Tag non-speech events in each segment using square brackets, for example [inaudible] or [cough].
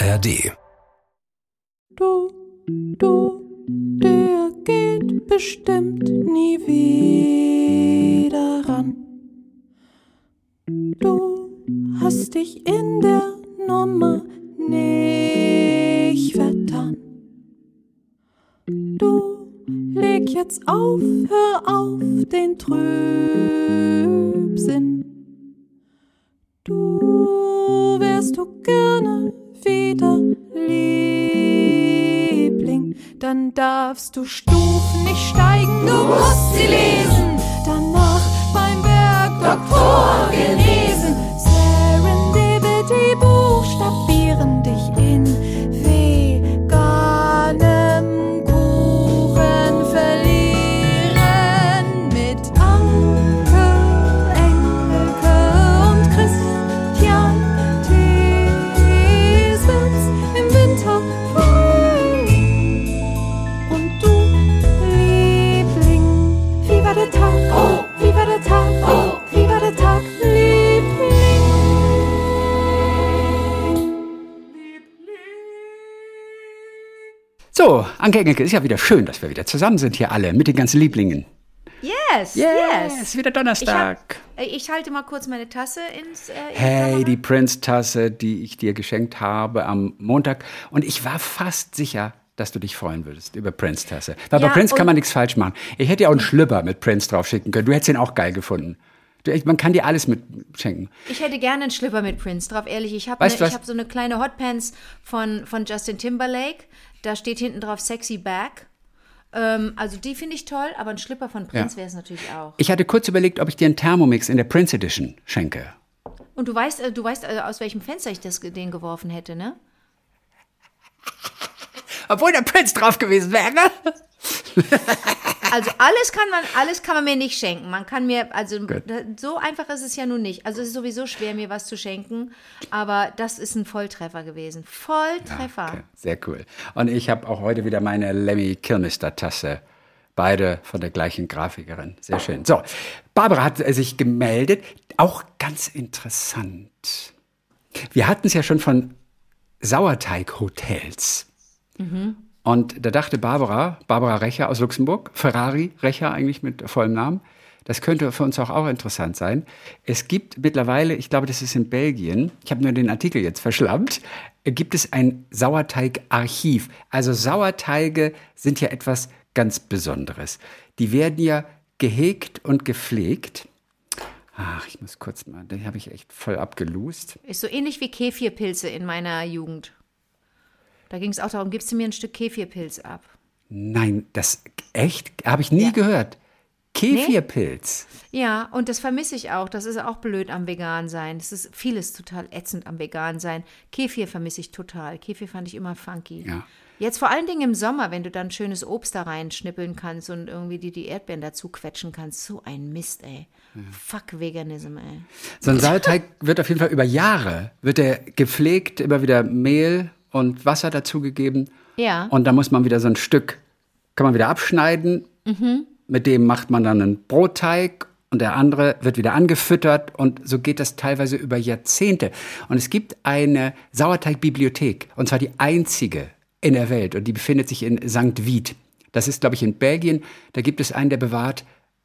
ARD. Du, du, der geht bestimmt nie wieder ran. Du hast dich in der Nummer nicht vertan. Du leg jetzt auf, hör auf den Trübsinn. Du wärst du gerne wieder Liebling, dann darfst du Stufen nicht steigen, du musst sie lesen, danach beim Bergdoktor gelesen. Serendipity buchstabieren dich So, Anke Engelke, ist ja wieder schön, dass wir wieder zusammen sind hier alle mit den ganzen Lieblingen. Yes, Yes, yes. wieder Donnerstag. Ich, hab, äh, ich halte mal kurz meine Tasse ins. Äh, Hey, die Prince-Tasse, die ich dir geschenkt habe am Montag. Und ich war fast sicher, dass du dich freuen würdest über Prince-Tasse. Weil Ja, bei Prince kann man nichts falsch machen. Ich hätte ja auch einen Schlüpper mit Prince drauf schicken können. Du hättest ihn auch geil gefunden. Man kann dir alles mit schenken. Ich hätte gerne einen Schlipper mit Prince drauf, ehrlich. Ich habe ne, ich hab so eine kleine Hotpants von, von Justin Timberlake. Da steht hinten drauf Sexy Back. Ähm, also die finde ich toll, aber ein Schlipper von Prince Ja. wäre es natürlich auch. Ich hatte kurz überlegt, ob ich dir einen Thermomix in der Prince Edition schenke. Und du weißt, äh, du weißt äh, aus welchem Fenster ich das, den geworfen hätte, ne? Obwohl der Prince drauf gewesen wäre. [laughs] Also alles kann man, alles kann man mir nicht schenken. Man kann mir, also Gut. so einfach ist es ja nun nicht. Also es ist sowieso schwer, mir was zu schenken. Aber das ist ein Volltreffer gewesen. Volltreffer. Okay, sehr cool. Und ich habe auch heute wieder meine Lemmy Kilmister Tasse. Beide von der gleichen Grafikerin. Sehr schön. So, Barbara hat sich gemeldet. Auch ganz interessant. Wir hatten es ja schon von Sauerteighotels. Und da dachte Barbara, Barbara Recher aus Luxemburg, Ferrari Recher eigentlich mit vollem Namen, das könnte für uns auch, auch interessant sein. Es gibt mittlerweile, ich glaube, das ist in Belgien, ich habe nur den Artikel jetzt verschlammt, gibt es ein Sauerteigarchiv. Also Sauerteige sind ja etwas ganz Besonderes. Die werden ja gehegt und gepflegt. Ach, ich muss kurz mal, den habe ich echt voll abgelust. Ist so ähnlich wie Kefirpilze in meiner Jugend. Da ging es auch darum, gibst du mir ein Stück Kefirpilz ab? Nein, das echt habe ich nie Ja. gehört. Kefirpilz. Ja, und das vermisse ich auch. Das ist auch blöd am Vegan sein. Das ist vieles total ätzend am Vegan sein. Kefir vermisse ich total. Kefir fand ich immer funky. Ja. Jetzt vor allen Dingen im Sommer, wenn du dann schönes Obst da reinschnippeln kannst und irgendwie die, die Erdbeeren dazu quetschen kannst. So ein Mist, ey. Fuck Veganism, ey. So ein Sauerteig wird auf jeden Fall über Jahre, wird er gepflegt, immer wieder Mehl und Wasser dazugegeben. Ja. Und da muss man wieder so ein Stück, kann man wieder abschneiden. Mit dem macht man dann einen Brotteig und der andere wird wieder angefüttert und so geht das teilweise über Jahrzehnte. Und es gibt eine Sauerteigbibliothek und zwar die einzige in der Welt und die befindet sich in St. Wied. Das ist, glaube ich, in Belgien. Da gibt es einen, der bewahrt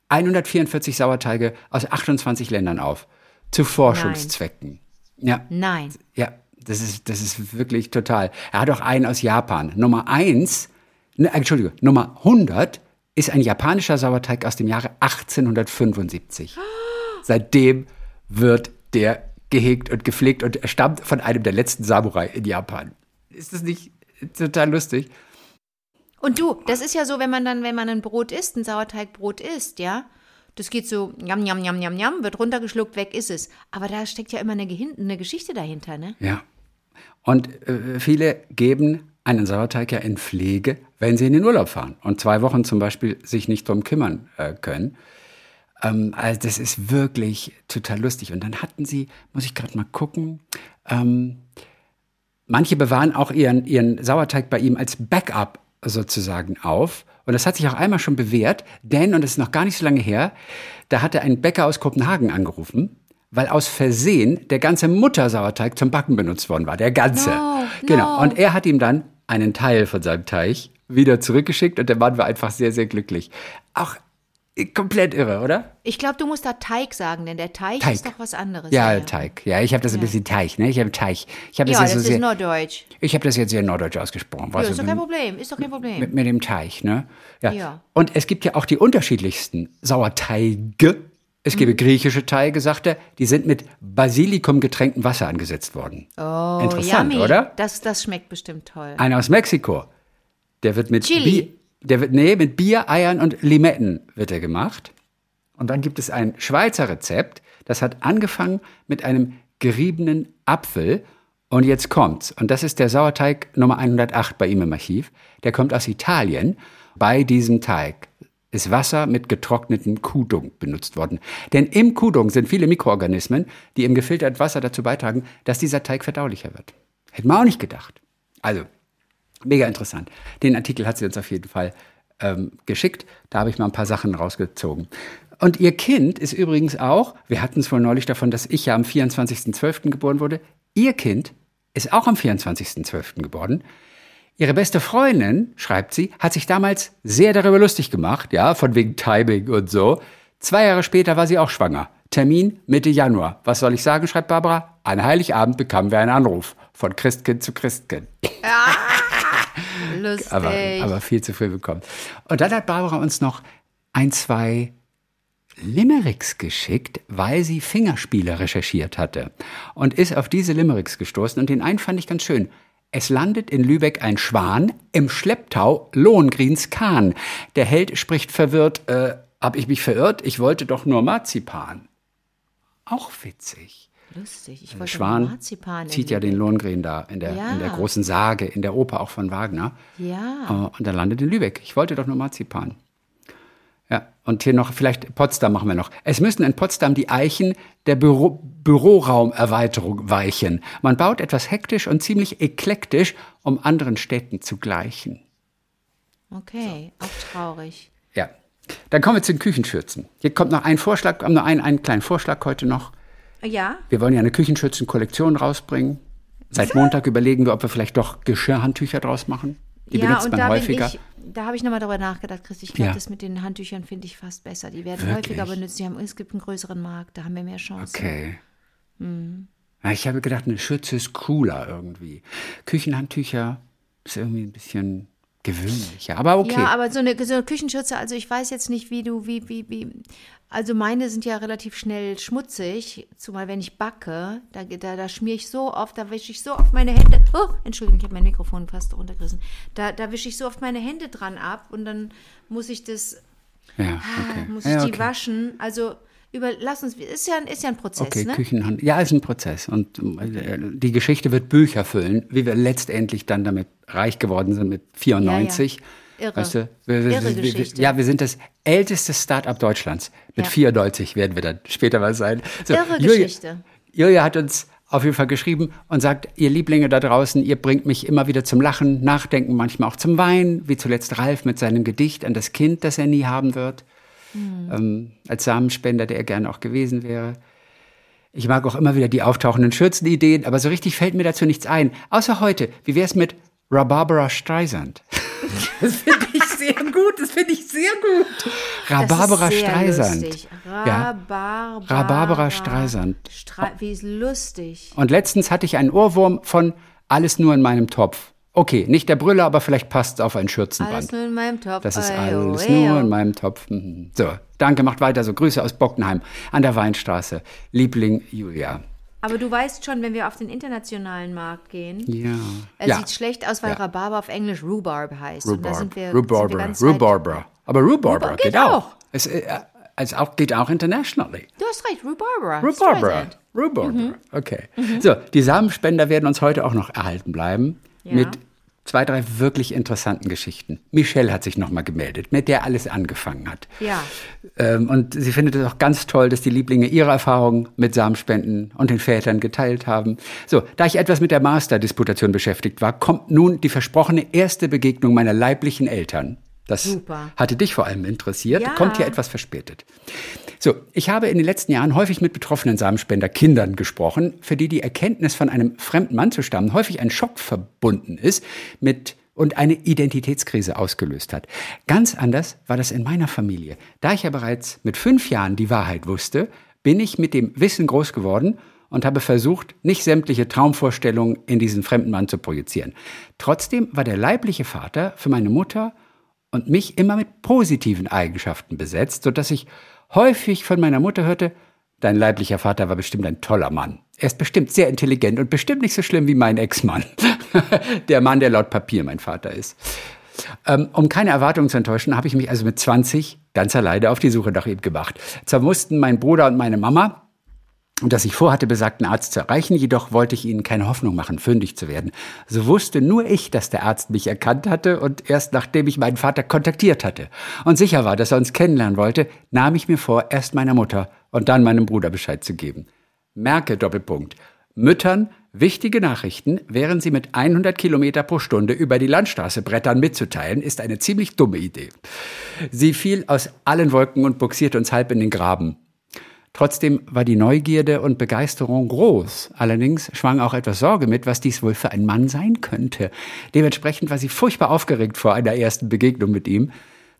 144 Sauerteige aus 28 Ländern auf. Zu Forschungszwecken. Ja. Nein. Ja, das ist, das ist wirklich total. Er hat auch einen aus Japan. Nummer eins, ne, Entschuldigung, Nummer 100 ist ein japanischer Sauerteig aus dem Jahre 1875. [gasps] Seitdem wird der gehegt und gepflegt und er stammt von einem der letzten Samurai in Japan. Ist das nicht total lustig? Und du, das ist ja so, wenn man dann, wenn man ein Brot isst, ein Sauerteigbrot isst, ja, das geht so, jam, jam, jam, jam, jam, wird runtergeschluckt, weg ist es. Aber da steckt ja immer eine, eine Geschichte dahinter, ne? Ja. Und äh, viele geben einen Sauerteig ja in Pflege, wenn sie in den Urlaub fahren und zwei Wochen zum Beispiel sich nicht drum kümmern äh, können. Ähm, also das ist wirklich total lustig. Und dann hatten sie, muss ich gerade mal gucken, ähm, manche bewahren auch ihren, ihren Sauerteig bei ihm als Backup sozusagen auf. Und das hat sich auch einmal schon bewährt, denn, und das ist noch gar nicht so lange her, da hatte ein Bäcker aus Kopenhagen angerufen, weil aus Versehen der ganze Muttersauerteig zum Backen benutzt worden war. Der ganze. No, genau. no. Und er hat ihm dann einen Teil von seinem Teig wieder zurückgeschickt und der Mann war einfach sehr, sehr glücklich. Auch komplett irre, oder? Ich glaube, du musst da Teig sagen, denn der Teig, Teig. ist doch was anderes. Ja, Teig. Ja, ich habe das ein bisschen Teig, ne? Ich habe Teig. Ich habe das, Ja, jetzt das so ist sehr, Norddeutsch. ich habe das jetzt sehr norddeutsch ausgesprochen. Ja, ist doch kein Problem, ist doch kein Problem. mit, mit dem Teig, ne? Ja. Ja. Und es gibt ja auch die unterschiedlichsten Sauerteige. Es Mhm. gebe griechische Teige, sagt er, die sind mit Basilikum getränktem Wasser angesetzt worden. Oh, Interessant, yummy. oder? Das, das schmeckt bestimmt toll. Einer aus Mexiko, der wird mit Chili. Bier, der wird, nee, mit Bier, Eiern und Limetten wird er gemacht. Und dann gibt es ein Schweizer Rezept, das hat angefangen mit einem geriebenen Apfel. Und jetzt kommt's. Und das ist der Sauerteig Nummer 108 bei ihm im Archiv. Der kommt aus Italien. Bei diesem Teig ist Wasser mit getrocknetem Kuhdung benutzt worden. Denn im Kuhdung sind viele Mikroorganismen, die im gefilterten Wasser dazu beitragen, dass dieser Teig verdaulicher wird. Hätten wir auch nicht gedacht. Also, Mega interessant. Den Artikel hat sie uns auf jeden Fall ähm, geschickt. Da habe ich mal ein paar Sachen rausgezogen. Und ihr Kind ist übrigens auch, wir hatten es wohl neulich davon, dass ich ja am 24.12. geboren wurde. Ihr Kind ist auch am 24.12. geboren. Ihre beste Freundin, schreibt sie, hat sich damals sehr darüber lustig gemacht, ja, von wegen Timing und so. Zwei Jahre später war sie auch schwanger. Termin Mitte Januar. Was soll ich sagen, schreibt Barbara? An Heiligabend bekamen wir einen Anruf. Von Christkind zu Christkind. [laughs] Lustig. aber, aber viel zu früh bekommen. Und dann hat Barbara uns noch ein, zwei Limericks geschickt, weil sie Fingerspiele recherchiert hatte. Und ist auf diese Limericks gestoßen. Und den einen fand ich ganz schön. Es landet in Lübeck ein Schwan im Schlepptau Lohengrins Kahn. Der Held spricht verwirrt, äh, hab ich mich verirrt? Ich wollte doch nur Marzipan. Auch witzig. Lustig. Ich wollte Schwan Marzipan zieht ja den Lohengrin da in der, Ja. in der großen Sage, in der Oper auch von Wagner. Ja. Äh, Und er landet in Lübeck. Ich wollte doch nur Marzipan. Und hier noch, vielleicht Potsdam machen wir noch. Es müssen in Potsdam die Eichen der Büro, Büroraumerweiterung weichen. Man baut etwas hektisch und ziemlich eklektisch, um anderen Städten zu gleichen. Okay, auch traurig. Ja, dann kommen wir zu den Küchenschürzen. Hier kommt noch ein Vorschlag, haben noch einen, einen kleinen Vorschlag heute noch. Ja, Wir wollen ja eine Küchenschürzenkollektion rausbringen. Seit Montag überlegen wir, ob wir vielleicht doch Geschirrhandtücher draus machen. Die ja benutzt und man da häufiger. bin ich, da habe ich nochmal drüber nachgedacht, Christi. Ich glaube, Ja. das mit den Handtüchern finde ich fast besser. Die werden Wirklich? häufiger benutzt. Die haben, es gibt einen größeren Markt, da haben wir mehr Chancen. Okay. Hm. Ja, ich habe gedacht, eine Schürze ist cooler irgendwie. Küchenhandtücher ist irgendwie ein bisschen gewöhnlicher. Aber okay. Ja, aber so eine, so eine Küchenschürze, also ich weiß jetzt nicht, wie du, wie, wie, wie. Also meine sind ja relativ schnell schmutzig, zumal wenn ich backe, da, da, da schmiere ich so oft, da wische ich so oft meine Hände. Oh, Entschuldigung, ich habe mein Mikrofon fast runtergerissen. Da, da wische ich so oft meine Hände dran ab und dann muss ich das, ja, okay. muss ich ja, die okay. waschen. Also über, lass uns, ist ja, ein- ist ja ein Prozess, Okay, ne? Küchenhand. Ja, ist ein Prozess. Und äh, die Geschichte wird Bücher füllen, wie wir letztendlich dann damit reich geworden sind mit 94. Irre. Weißt du, wir, wir, Irre wir, ja, wir sind das älteste Start-up Deutschlands. Mit Ja. 94 werden wir dann später mal sein. So, Irre Julia, Geschichte. Julia hat uns auf jeden Fall geschrieben und sagt, ihr Lieblinge da draußen, ihr bringt mich immer wieder zum Lachen, Nachdenken, manchmal auch zum Weinen, wie zuletzt Ralf mit seinem Gedicht an das Kind, das er nie haben wird, ähm, als Samenspender, der er gerne auch gewesen wäre. Ich mag auch immer wieder die auftauchenden Schürzenideen, aber so richtig fällt mir dazu nichts ein. Außer heute. Wie wär's mit Rhabarbara Streisand? [laughs] Das finde ich sehr gut. Das finde ich sehr gut. Rhabarbara Streisand. Lustig. Ja. Rhabarbara. Rhabarbara Streisand. Stre wie ist lustig. Und letztens hatte ich einen Ohrwurm von Alles nur in meinem Topf. Okay, nicht der Brüller, aber vielleicht passt es auf ein Schürzenband. Alles nur in meinem Topf. Das ist alles nur in meinem Topf. Mhm. So, danke, macht weiter so. Grüße aus Bockenheim an der Weinstraße. Liebling Julia. Aber du weißt schon, wenn wir auf den internationalen Markt gehen, Ja. er ja. sieht schlecht aus, weil Ja. Rhabarber auf Englisch Rhubarb heißt. Und da Rhubarb. sind wir, sind wir Rhubarber. Rhubarber. Aber Rhubarber Rhubarb geht, geht auch. auch. Es, äh, es auch, geht auch internationally. Du hast recht, Rhubarber. Rhubarber. Rhubarber. Okay. So, die Samenspender werden uns heute auch noch erhalten bleiben. Ja. Mit zwei, drei wirklich interessanten Geschichten. Michelle hat sich nochmal gemeldet, mit der alles angefangen hat. Ja. Ähm, und sie findet es auch ganz toll, dass die Lieblinge ihre Erfahrungen mit Samenspenden und den Vätern geteilt haben. So, da ich etwas mit der Masterdisputation beschäftigt war, kommt nun die versprochene erste Begegnung meiner leiblichen Eltern Das Super. hatte dich vor allem interessiert. Ja. Kommt hier etwas verspätet. So, ich habe in den letzten Jahren häufig mit betroffenen Samenspender-Kindern gesprochen, für die die Erkenntnis von einem fremden Mann zu stammen häufig ein Schock verbunden ist mit und eine Identitätskrise ausgelöst hat. Ganz anders war das in meiner Familie. Da ich ja bereits mit fünf Jahren die Wahrheit wusste, bin ich mit dem Wissen groß geworden und habe versucht, nicht sämtliche Traumvorstellungen in diesen fremden Mann zu projizieren. Trotzdem war der leibliche Vater für meine Mutter und mich immer mit positiven Eigenschaften besetzt, sodass ich häufig von meiner Mutter hörte, dein leiblicher Vater war bestimmt ein toller Mann. Er ist bestimmt sehr intelligent und bestimmt nicht so schlimm wie mein Ex-Mann. [laughs] der Mann, der laut Papier mein Vater ist. Ähm, um keine Erwartungen zu enttäuschen, habe ich mich also mit 20 ganz alleine auf die Suche nach ihm gemacht. Zwar mussten mein Bruder und meine Mama dass ich vorhatte, besagten Arzt zu erreichen, jedoch wollte ich ihnen keine Hoffnung machen, fündig zu werden. So wusste nur ich, dass der Arzt mich erkannt hatte und erst nachdem ich meinen Vater kontaktiert hatte und sicher war, dass er uns kennenlernen wollte, nahm ich mir vor, erst meiner Mutter und dann meinem Bruder Bescheid zu geben. Merke Doppelpunkt. Müttern wichtige Nachrichten, während sie mit 100 Kilometer pro Stunde über die Landstraße brettern, mitzuteilen, ist eine ziemlich dumme Idee. Sie fiel aus allen Wolken und buxierte uns halb in den Graben. Trotzdem war die Neugierde und Begeisterung groß. Allerdings schwang auch etwas Sorge mit, was dies wohl für ein Mann sein könnte. Dementsprechend war sie furchtbar aufgeregt vor einer ersten Begegnung mit ihm.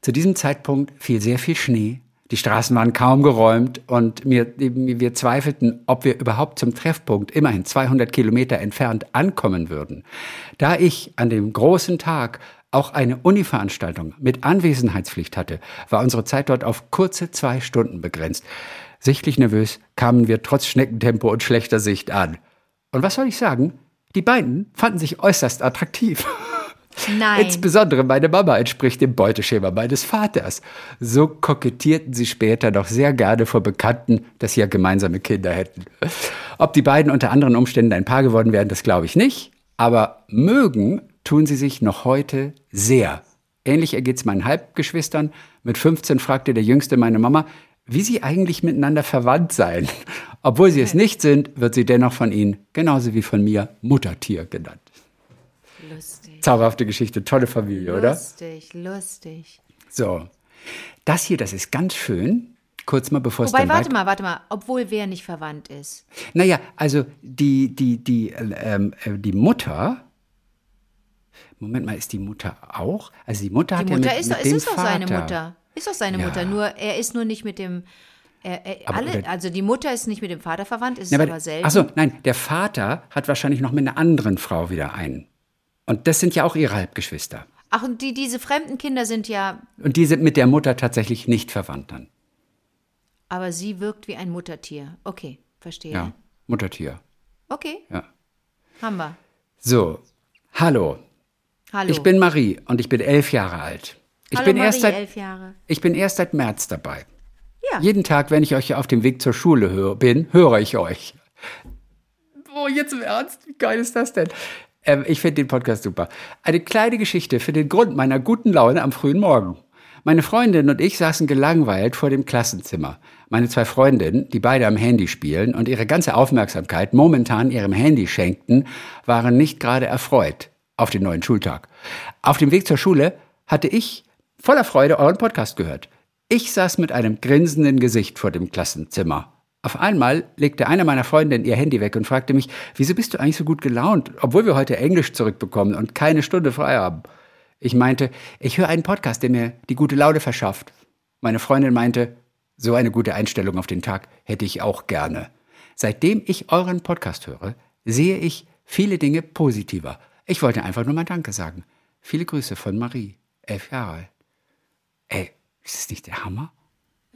Zu diesem Zeitpunkt fiel sehr viel Schnee. Die Straßen waren kaum geräumt und mir, wir zweifelten, ob wir überhaupt zum Treffpunkt, immerhin 200 Kilometer entfernt, ankommen würden. Da ich an dem großen Tag auch eine Uni-Veranstaltung mit Anwesenheitspflicht hatte, war unsere Zeit dort auf kurze zwei Stunden begrenzt. Sichtlich nervös kamen wir trotz Schneckentempo und schlechter Sicht an. Und was soll ich sagen? Die beiden fanden sich äußerst attraktiv. [laughs] Nein. Insbesondere meine Mama entspricht dem Beuteschema meines Vaters. So kokettierten sie später noch sehr gerne vor Bekannten, dass sie ja gemeinsame Kinder hätten. Ob die beiden unter anderen Umständen ein Paar geworden wären, das glaube ich nicht. Aber mögen tun sie sich noch heute sehr. Ähnlich ergeht es meinen Halbgeschwistern. Mit 15 fragte der Jüngste meine Mama, wie sie eigentlich miteinander verwandt seien. Obwohl sie es nicht sind, wird sie dennoch von ihnen, genauso wie von mir, Muttertier genannt. Lustig. Zauberhafte Geschichte, tolle Familie, oder? Lustig, lustig. So. Das hier, das ist ganz schön. Kurz mal bevor es Wobei, dann warte mal, warte mal. Obwohl wer nicht verwandt ist. Naja, also die, die, die, ähm, äh, die Mutter. Moment mal, ist die Mutter auch? Also die Mutter hat Die Mutter ja mit, ist, mit doch- dem ist es doch seine Vater. Mutter. Ist doch seine Ja. Mutter. Nur er ist nur nicht mit dem. Er, er, alle, also die Mutter ist nicht mit dem Vater verwandt, ist Ja, es aber, aber selten. achso, nein, der Vater hat wahrscheinlich noch mit einer anderen Frau wieder einen. Und das sind ja auch ihre Halbgeschwister. Ach, und die, diese fremden Kinder sind ja. Und die sind mit der Mutter tatsächlich nicht verwandt dann. Aber sie wirkt wie ein Muttertier. Okay, verstehe. Ja, Muttertier. Okay, Ja. haben wir. So, hallo. Hallo. Ich bin Marie und ich bin elf Jahre alt. Ich Hallo bin Marie, erst seit elf Jahre. Ich bin erst seit März dabei. Ja. Jeden Tag, wenn ich euch auf dem Weg zur Schule hör, bin, höre ich euch. Oh, jetzt im Ernst? Wie geil ist das denn? Ähm, ich finde den Podcast super. Eine kleine Geschichte für den Grund meiner guten Laune am frühen Morgen. Meine Freundin und ich saßen gelangweilt vor dem Klassenzimmer. Meine zwei Freundinnen, die beide am Handy spielen und ihre ganze Aufmerksamkeit momentan ihrem Handy schenkten, waren nicht gerade erfreut auf den neuen Schultag. Auf dem Weg zur Schule hatte ich voller Freude euren Podcast gehört. Ich saß mit einem grinsenden Gesicht vor dem Klassenzimmer. Auf einmal legte eine meiner Freundinnen ihr Handy weg und fragte mich, wieso bist du eigentlich so gut gelaunt, obwohl wir heute Englisch zurückbekommen und keine Stunde frei haben? Ich meinte, ich höre einen Podcast, der mir die gute Laune verschafft. Meine Freundin meinte, so eine gute Einstellung auf den Tag hätte ich auch gerne. Seitdem ich euren Podcast höre, sehe ich viele Dinge positiver. Ich wollte einfach nur mal Danke sagen. Viele Grüße von Marie, elf Jahre ist nicht der Hammer?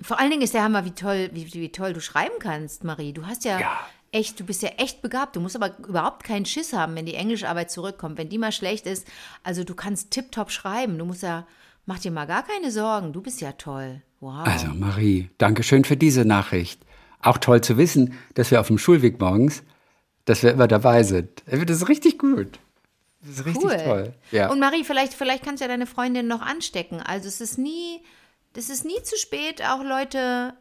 Vor allen Dingen ist der Hammer, wie toll, wie, wie toll du schreiben kannst, Marie. Du hast ja, Ja. echt, du bist ja echt begabt. Du musst aber überhaupt keinen Schiss haben, wenn die Englischarbeit zurückkommt. Wenn die mal schlecht ist, also du kannst tipptopp schreiben. Du musst ja, mach dir mal gar keine Sorgen. Du bist ja toll. Wow. Also Marie, danke schön für diese Nachricht. Auch toll zu wissen, dass wir auf dem Schulweg morgens, dass wir immer dabei sind. Das ist richtig gut. Das ist richtig cool. toll. Ja. Und Marie, vielleicht, vielleicht kannst du ja deine Freundin noch anstecken. Also es ist nie, es ist nie zu spät, auch Leute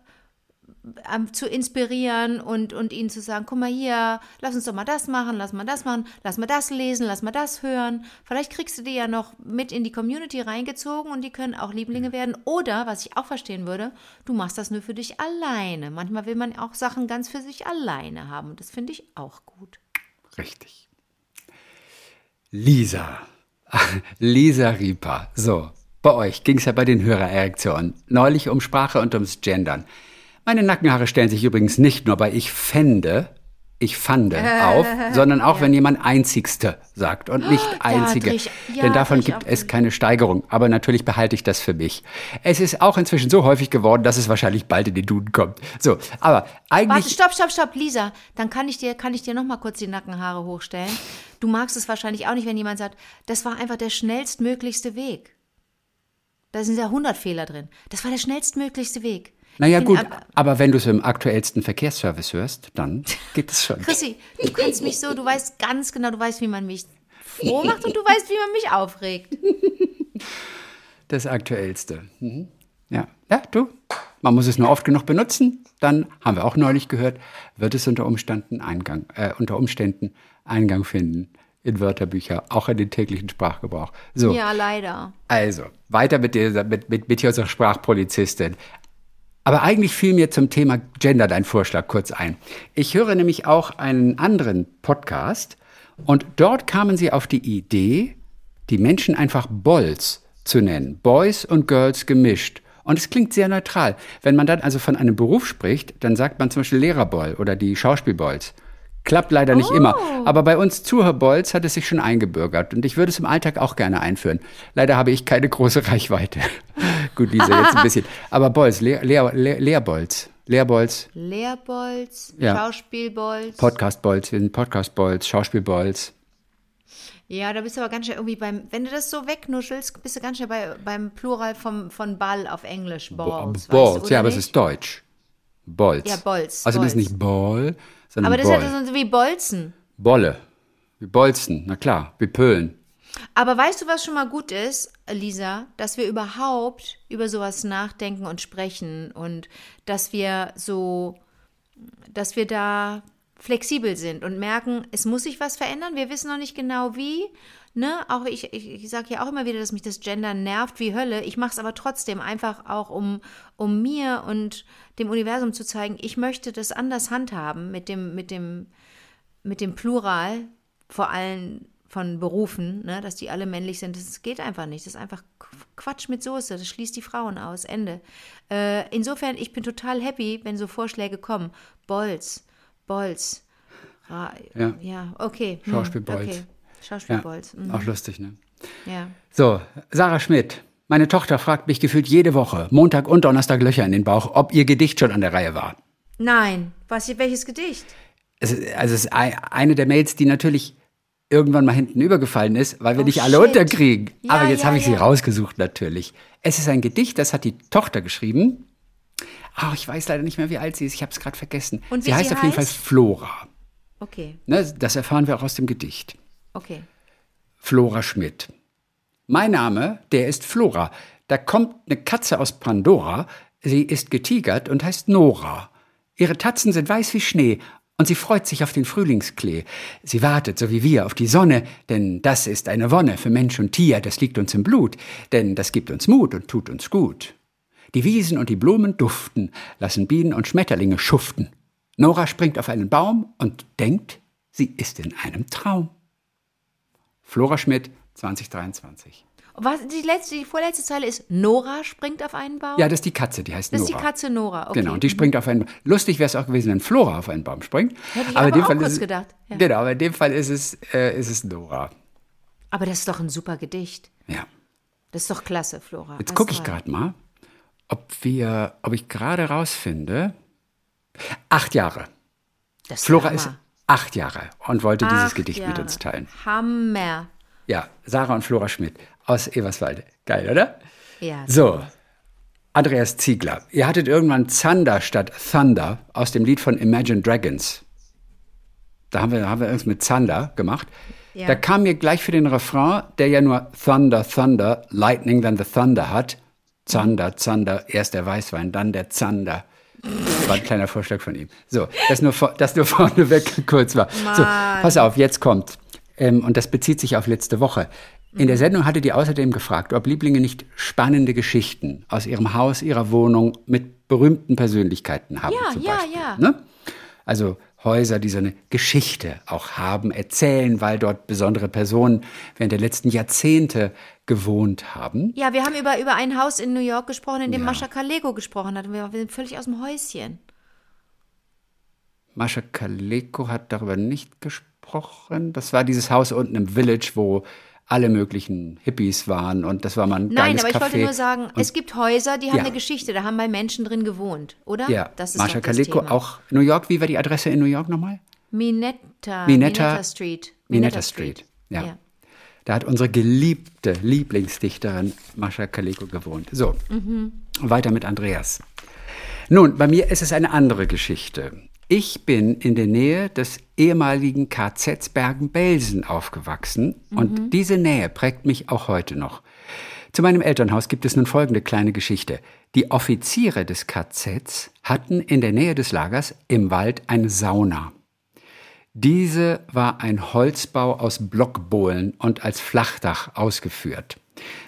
ähm, zu inspirieren und, und ihnen zu sagen, guck mal hier, lass uns doch mal das machen, lass mal das machen, lass mal das lesen, lass mal das hören. Vielleicht kriegst du die ja noch mit in die Community reingezogen und die können auch Lieblinge werden. Oder, was ich auch verstehen würde, du machst das nur für dich alleine. Manchmal will man auch Sachen ganz für sich alleine haben und das finde ich auch gut. Richtig. Lisa. [laughs] Lisa Rieper. So, bei euch ging es ja bei den Hörererektionen neulich um Sprache und ums Gendern. Meine Nackenhaare stellen sich übrigens nicht nur bei ich fände, ich fande auf, sondern auch, wenn jemand einzigste sagt und nicht [gasps] einzige. dreh ich- ja, Denn davon gibt es keine Steigerung. Aber natürlich behalte ich das für mich. Es ist auch inzwischen so häufig geworden, dass es wahrscheinlich bald in den Duden kommt. So, aber eigentlich. Warte, stopp, stopp, stopp, Lisa. Dann kann ich dir, kann ich dir noch mal kurz die Nackenhaare hochstellen. Du magst es wahrscheinlich auch nicht, wenn jemand sagt, das war einfach der schnellstmöglichste Weg. Da sind ja 100 Fehler drin. Das war der schnellstmöglichste Weg. Naja, gut, aber wenn du es im aktuellsten Verkehrsservice hörst, dann [laughs] geht es schon. Chrissy, du kennst mich so, du weißt ganz genau, du weißt, wie man mich froh macht und du weißt, wie man mich aufregt. [laughs] Das aktuellste. Mhm. Ja. ja, du, man muss es nur oft genug benutzen, dann haben wir auch neulich gehört, wird es unter Umständen Eingang, äh, unter Umständen Eingang finden in Wörterbücher, auch in den täglichen Sprachgebrauch. So, Ja, leider. also weiter mit, dieser, mit, mit, mit unserer Sprachpolizistin. Aber eigentlich fiel mir zum Thema Gender dein Vorschlag kurz ein. Ich höre nämlich auch einen anderen Podcast und dort kamen sie auf die Idee, die Menschen einfach Bolls zu nennen. Boys und Girls gemischt. Und es klingt sehr neutral. Wenn man dann also von einem Beruf spricht, dann sagt man zum Beispiel Lehrerboll oder die Schauspielbolls. Klappt leider nicht immer. Aber bei uns Zuhörbolz hat es sich schon eingebürgert. Und ich würde es im Alltag auch gerne einführen. Leider habe ich keine große [laughs] Reichweite. Gut, Lisa, jetzt ein bisschen. [laughs] Aber Bolz, Lehr, Lehr, Lehrbolz. Lehrbolz, Lehrbolz, Ja. Schauspielbolz. Podcastbolz, wir sind Podcastbolz, Schauspielbolz. ja, da bist du aber ganz schnell irgendwie beim, wenn du das so wegnuschelst, bist du ganz schnell bei, beim Plural vom, von Ball auf Englisch. Balls. weißt du, Bolz, ja, aber es nicht? ist Deutsch. Bolz. Ja, Bolz, Also das ist Bolz. nicht Ball, sondern Aber das ist Boll. ja so wie Bolzen. Bolle. Wie Bolzen, na klar, wie Pölen. Aber weißt du, was schon mal gut ist, Lisa, dass wir überhaupt über sowas nachdenken und sprechen und dass wir so, dass wir da flexibel sind und merken, es muss sich was verändern. Wir wissen noch nicht genau wie. Ne? Auch ich, ich, ich sage ja auch immer wieder, dass mich das Gender nervt wie Hölle. Ich mache es aber trotzdem einfach auch, um, um mir und dem Universum zu zeigen, ich möchte das anders handhaben mit dem, mit dem, mit dem Plural, vor allem von Berufen, ne, dass die alle männlich sind, das geht einfach nicht. Das ist einfach Quatsch mit Soße. Das schließt die Frauen aus. Ende. Äh, insofern, ich bin total happy, wenn so Vorschläge kommen. Bolz, Bolz. Ra Ja. ja, okay. hm, Schauspielbolz. Okay. Ja, Schauspielbolz. mhm, auch lustig, ne? ja. So, Sarah Schmidt. Meine Tochter fragt mich gefühlt jede Woche, Montag und Donnerstag Löcher in den Bauch, ob ihr Gedicht schon an der Reihe war. Nein, was, welches Gedicht? Es, ist- also es ist ei- eine der Mails, die natürlich irgendwann mal hinten übergefallen ist, weil wir Oh, nicht alle shit. unterkriegen. Ja, Aber jetzt ja, habe ich sie ja. rausgesucht natürlich. Es ist ein Gedicht, das hat die Tochter geschrieben. Ach, ich weiß leider nicht mehr, wie alt sie ist. Ich habe es gerade vergessen. Und sie wie heißt sie auf jeden Fall heißt? Flora. Okay, Ne, das erfahren wir auch aus dem Gedicht. okay. Flora Schmidt. Mein Name, der ist Flora. Da kommt eine Katze aus Pandora. Sie ist getigert und heißt Nora. Ihre Tatzen sind weiß wie Schnee und sie freut sich auf den Frühlingsklee. Sie wartet, so wie wir, auf die Sonne, denn das ist eine Wonne für Mensch und Tier, das liegt uns im Blut, denn das gibt uns Mut und tut uns gut. Die Wiesen und die Blumen duften, lassen Bienen und Schmetterlinge schuften. Nora springt auf einen Baum und denkt, sie ist in einem Traum. Flora Schmidt, 2023. Und Was, die, letzte, die vorletzte Zeile ist, Nora springt auf einen Baum? Ja, das ist die Katze, die heißt das Nora. ist die Katze Nora, okay. Genau, und die springt auf einen Baum. Lustig wäre es auch gewesen, wenn Flora auf einen Baum springt. Hätte ich aber aber auch Fall kurz ist es, gedacht, ja. Genau, aber in dem Fall ist es, äh, ist es Nora. Aber das ist doch ein super Gedicht. Ja. Das ist doch klasse, Flora. Jetzt gucke ich gerade mal, ob wir, ob ich gerade rausfinde. Acht Jahre. Das Flora ist acht Jahre und wollte dieses Acht Gedicht mit Jahre. uns teilen. Hammer. Ja, Sarah und Flora Schmidt aus Eberswalde. Geil, oder? Ja. So, Andreas Ziegler. Ihr hattet irgendwann Thunder statt Thunder aus dem Lied von Imagine Dragons. Da haben wir, haben wir irgendwas mit Thunder gemacht. Ja. Da kam mir gleich für den Refrain, der ja nur Thunder, Thunder, Lightning, then the Thunder hat. Thunder, Thunder, erst der Weißwein, dann der Zander. war ein kleiner Vorschlag von ihm. So, das nur, das nur vorneweg [laughs] kurz war. So, pass auf, jetzt kommt. Ähm, und das bezieht sich auf letzte Woche. In Mhm. der Sendung hatte die außerdem gefragt, ob Lieblinge nicht spannende Geschichten aus ihrem Haus, ihrer Wohnung mit berühmten Persönlichkeiten haben. Ja, zum ja, Beispiel, ja. Ne? Also Häuser, die so eine Geschichte auch haben, erzählen, weil dort besondere Personen während der letzten Jahrzehnte gewohnt haben. Ja, wir haben über, über ein Haus in New York gesprochen, in dem Ja. Mascha Kaleko gesprochen hat. Und wir, wir sind völlig aus dem Häuschen. Mascha Kaleko hat darüber nicht gesprochen. Das war dieses Haus unten im Village, wo alle möglichen Hippies waren und das war mal ein Nein, aber ich wollte Café. nur sagen, es gibt Häuser, die haben Ja. eine Geschichte, da haben mal Menschen drin gewohnt, oder? ja, das ist Kaleko Thema. auch New York. Wie war die Adresse in New York nochmal? Minetta, Minetta- Minetta Street. Minetta Street. Ja. ja. Da hat unsere geliebte Lieblingsdichterin Mascha Kaleko gewohnt. So, weiter mit Andreas. Nun, bei mir ist es eine andere Geschichte. Ich bin in der Nähe des ehemaligen KZs Bergen-Belsen aufgewachsen und diese Nähe prägt mich auch heute noch. Zu meinem Elternhaus gibt es nun folgende kleine Geschichte. Die Offiziere des KZs hatten in der Nähe des Lagers im Wald eine Sauna. Diese war ein Holzbau aus Blockbohlen und als Flachdach ausgeführt.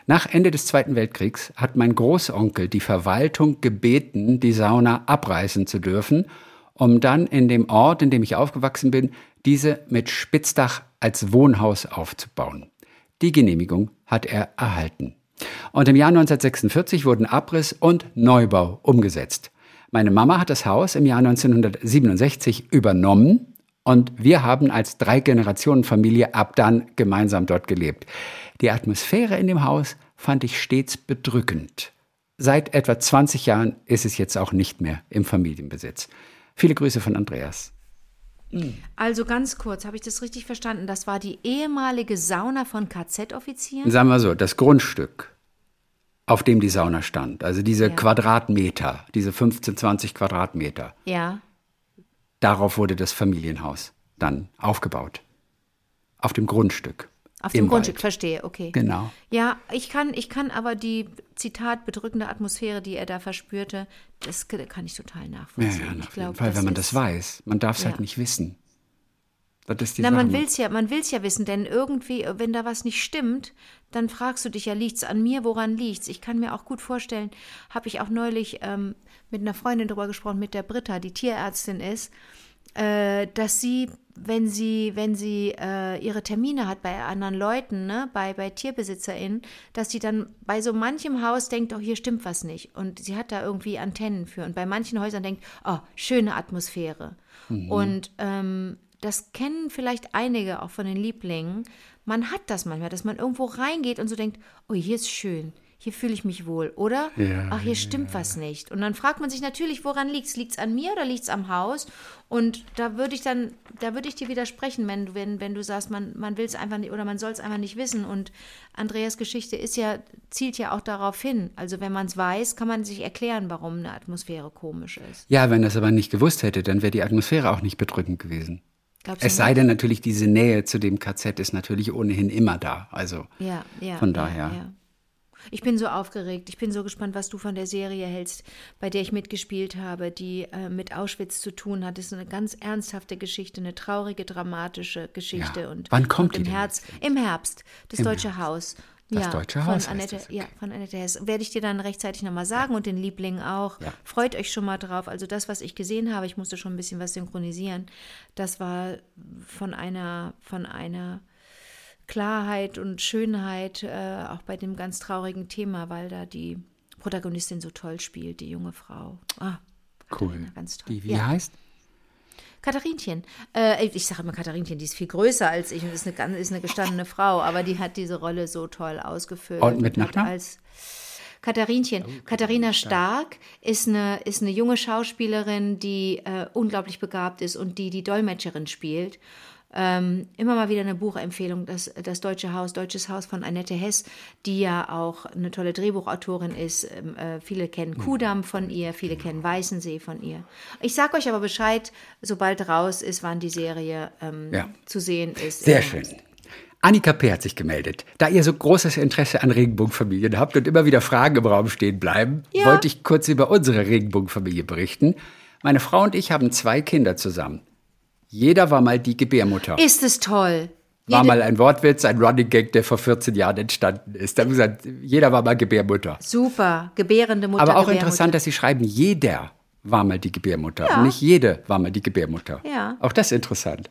Nach Ende des Zweiten Weltkriegs hat mein Großonkel die Verwaltung gebeten, die Sauna abreißen zu dürfen, um dann in dem Ort, in dem ich aufgewachsen bin, diese mit Spitzdach als Wohnhaus aufzubauen. Die Genehmigung hat er erhalten. Und im Jahr 1946 wurden Abriss und Neubau umgesetzt. Meine Mama hat das Haus im Jahr 1967 übernommen und wir haben als Drei-Generationen-Familie ab dann gemeinsam dort gelebt. Die Atmosphäre in dem Haus fand ich stets bedrückend. Seit etwa 20 Jahren ist es jetzt auch nicht mehr im Familienbesitz. Viele Grüße von Andreas. Also ganz kurz, habe ich das richtig verstanden? Das war die ehemalige Sauna von KZ-Offizieren? Sagen wir so, das Grundstück, auf dem die Sauna stand, also diese Ja. Quadratmeter, diese 15, 20 Quadratmeter, Ja. darauf wurde das Familienhaus dann aufgebaut. Auf dem Grundstück. Auf dem Grundstück, Wald. verstehe, okay. Genau. Ja, ich kann, ich kann aber die, Zitat, bedrückende Atmosphäre, die er da verspürte, das kann ich total Ja, nachvollziehen. ja, ich auf jeden glaube, Fall, wenn man das weiß. Man darf es Ja. halt nicht wissen. Das ist die Na, Sache. man will's ja, man will's ja wissen, denn irgendwie, wenn da was nicht stimmt, dann fragst du dich ja, liegt's an mir, woran liegt's? Ich kann mir auch gut vorstellen, habe ich auch neulich ähm, mit einer Freundin drüber gesprochen, mit der Britta, die Tierärztin ist, äh, dass sie, wenn sie, wenn sie äh, ihre Termine hat bei anderen Leuten, ne, bei, bei TierbesitzerInnen, dass sie dann bei so manchem Haus denkt, oh, hier stimmt was nicht. Und sie hat da irgendwie Antennen für. Und bei manchen Häusern denkt, oh, schöne Atmosphäre. Und ähm, das kennen vielleicht einige auch von den Lieblingen. Man hat das manchmal, dass man irgendwo reingeht und so denkt, oh, hier ist schön. Hier fühle ich mich wohl, oder? Ja, Ach, hier stimmt was nicht. Und dann fragt man sich natürlich, woran liegt's? Liegt's an mir oder liegt's am Haus? Und da würde ich dann, da würde ich dir widersprechen, wenn du, wenn, wenn du sagst, man, man will es einfach nicht oder man soll es einfach nicht wissen. Und Andreas Geschichte ist ja, zielt ja auch darauf hin. Also wenn man es weiß, kann man sich erklären, warum eine Atmosphäre komisch ist. Ja, wenn es aber nicht gewusst hätte, dann wäre die Atmosphäre auch nicht bedrückend gewesen. Glaubst Es sei denn natürlich, diese Nähe zu dem KZ ist natürlich ohnehin immer da. Also Ja, ja. Von ja, daher. Ja. Ich bin so aufgeregt. Ich bin so gespannt, was du von der Serie hältst, bei der ich mitgespielt habe, die äh, mit Auschwitz zu tun hat. Das ist eine ganz ernsthafte Geschichte, eine traurige, dramatische Geschichte. Ja. Und Wann kommt die im denn Herz, Im Herbst. Das Im Deutsche Haus. Das ja, Deutsche von Haus heißt Annette, okay. Ja, von Annette Hess. Werde ich dir dann rechtzeitig nochmal sagen und den Lieblingen auch. Ja. Freut euch schon mal drauf. Also das, was ich gesehen habe, ich musste schon ein bisschen was synchronisieren. Das war von einer, von einer Klarheit und Schönheit, äh, auch bei dem ganz traurigen Thema, weil da die Protagonistin so toll spielt, die junge Frau. Ah, cool. Katharina, ganz toll. Die, wie Ja. heißt? Katharinchen. Äh, ich sage immer Katharinchen, die ist viel größer als ich und ist eine, ist eine gestandene Frau, aber die hat diese Rolle so toll ausgefüllt. Und mit Nachnamen? Als Katharinchen. Katharina Stark ist eine, ist eine junge Schauspielerin, die äh, unglaublich begabt ist und die die Dolmetscherin spielt. Ähm, immer mal wieder eine Buchempfehlung, das, das Deutsche Haus, Deutsches Haus von Annette Hess, die ja auch eine tolle Drehbuchautorin ist. Ähm, äh, viele kennen Kudamm von ihr, viele kennen Weißensee von ihr. Ich sag euch aber Bescheid, sobald raus ist, wann die Serie ähm, Ja. zu sehen ist. Sehr Ja. schön. Annika P. hat sich gemeldet. Da ihr so großes Interesse an Regenbogenfamilien habt und immer wieder Fragen im Raum stehen bleiben, Ja. wollte ich kurz über unsere Regenbogenfamilie berichten. Meine Frau und ich haben zwei Kinder zusammen. Jeder war mal die Gebärmutter. Ist es toll. War Jede- mal ein Wortwitz, ein Running Gag, der vor 14 Jahren entstanden ist. Da haben gesagt, jeder war mal Gebärmutter. Super, gebärende Mutter. Aber auch interessant, dass Sie schreiben, jeder war mal die Gebärmutter. Ja. Nicht jede war mal die Gebärmutter. Ja. Auch das ist interessant.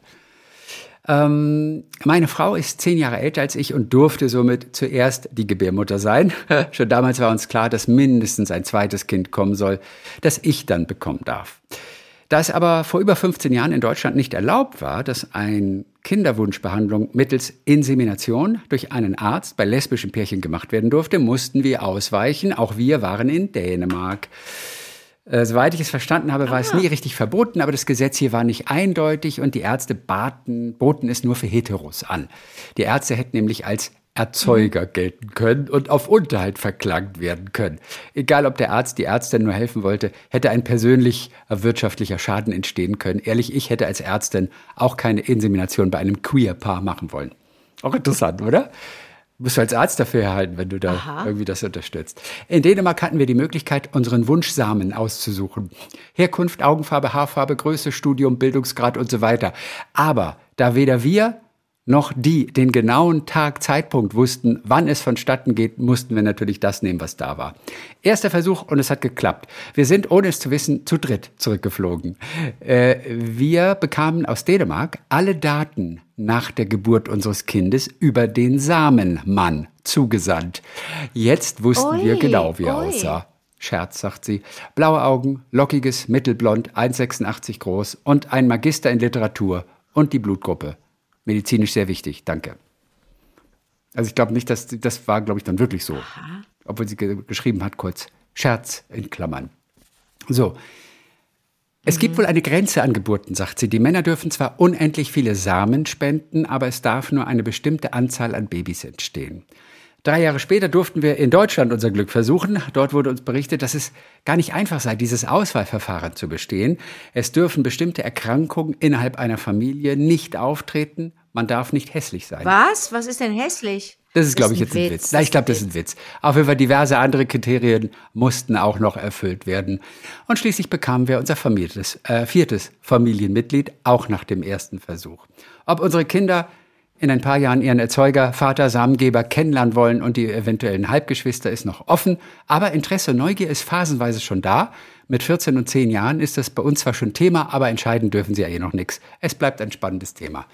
Ähm, meine Frau ist zehn Jahre älter als ich und durfte somit zuerst die Gebärmutter sein. [laughs] Schon damals war uns klar, dass mindestens ein zweites Kind kommen soll, das ich dann bekommen darf. Da es aber vor über 15 Jahren in Deutschland nicht erlaubt war, dass eine Kinderwunschbehandlung mittels Insemination durch einen Arzt bei lesbischen Pärchen gemacht werden durfte, mussten wir ausweichen. Auch wir waren in Dänemark. Äh, soweit ich es verstanden habe, war es nie richtig verboten, aber das Gesetz hier war nicht eindeutig und die Ärzte baten, boten es nur für Heteros an. Die Ärzte hätten nämlich als Erzeuger gelten können und auf Unterhalt verklagt werden können. Egal, ob der Arzt die Ärztin nur helfen wollte, hätte ein persönlich wirtschaftlicher Schaden entstehen können. Ehrlich, ich hätte als Ärztin auch keine Insemination bei einem Queer-Paar machen wollen. Auch interessant, oder? Musst du als Arzt dafür erhalten, wenn du da irgendwie das unterstützt. In Dänemark hatten wir die Möglichkeit, unseren Wunschsamen auszusuchen. Herkunft, Augenfarbe, Haarfarbe, Größe, Studium, Bildungsgrad und so weiter. Aber da weder wir noch die den genauen Tag, Zeitpunkt wussten, wann es vonstatten geht, mussten wir natürlich das nehmen, was da war. Erster Versuch und es hat geklappt. Wir sind, ohne es zu wissen, zu dritt zurückgeflogen. Äh, wir bekamen aus Dänemark alle Daten nach der Geburt unseres Kindes über den Samenmann zugesandt. Jetzt wussten wir Ui, genau, wie er ui. aussah. Scherz, sagt sie. Blaue Augen, lockiges, mittelblond, 1,86 groß und ein Magister in Literatur und die Blutgruppe. Medizinisch sehr wichtig, danke. Also ich glaube nicht, dass das war, glaube ich, dann wirklich so. Obwohl sie ge geschrieben hat, kurz Scherz in Klammern. So. Es gibt wohl eine Grenze an Geburten, sagt sie. Die Männer dürfen zwar unendlich viele Samen spenden, aber es darf nur eine bestimmte Anzahl an Babys entstehen. Drei Jahre später durften wir in Deutschland unser Glück versuchen. Dort wurde uns berichtet, dass es gar nicht einfach sei, dieses Auswahlverfahren zu bestehen. Es dürfen bestimmte Erkrankungen innerhalb einer Familie nicht auftreten. Man darf nicht hässlich sein. Was? Was ist denn hässlich? Das ist, glaube ich, jetzt ein Witz. Nein, ich glaube, das ist ein Witz. Auf jeden Fall diverse andere Kriterien mussten auch noch erfüllt werden. Und schließlich bekamen wir unser Families, äh, viertes Familienmitglied, auch nach dem ersten Versuch. Ob unsere Kinder in ein paar Jahren ihren Erzeuger, Vater, Samengeber kennenlernen wollen und die eventuellen Halbgeschwister ist noch offen. Aber Interesse und Neugier ist phasenweise schon da. Mit 14 und 10 Jahren ist das bei uns zwar schon Thema, aber entscheiden dürfen sie ja eh noch nichts. Es bleibt ein spannendes Thema.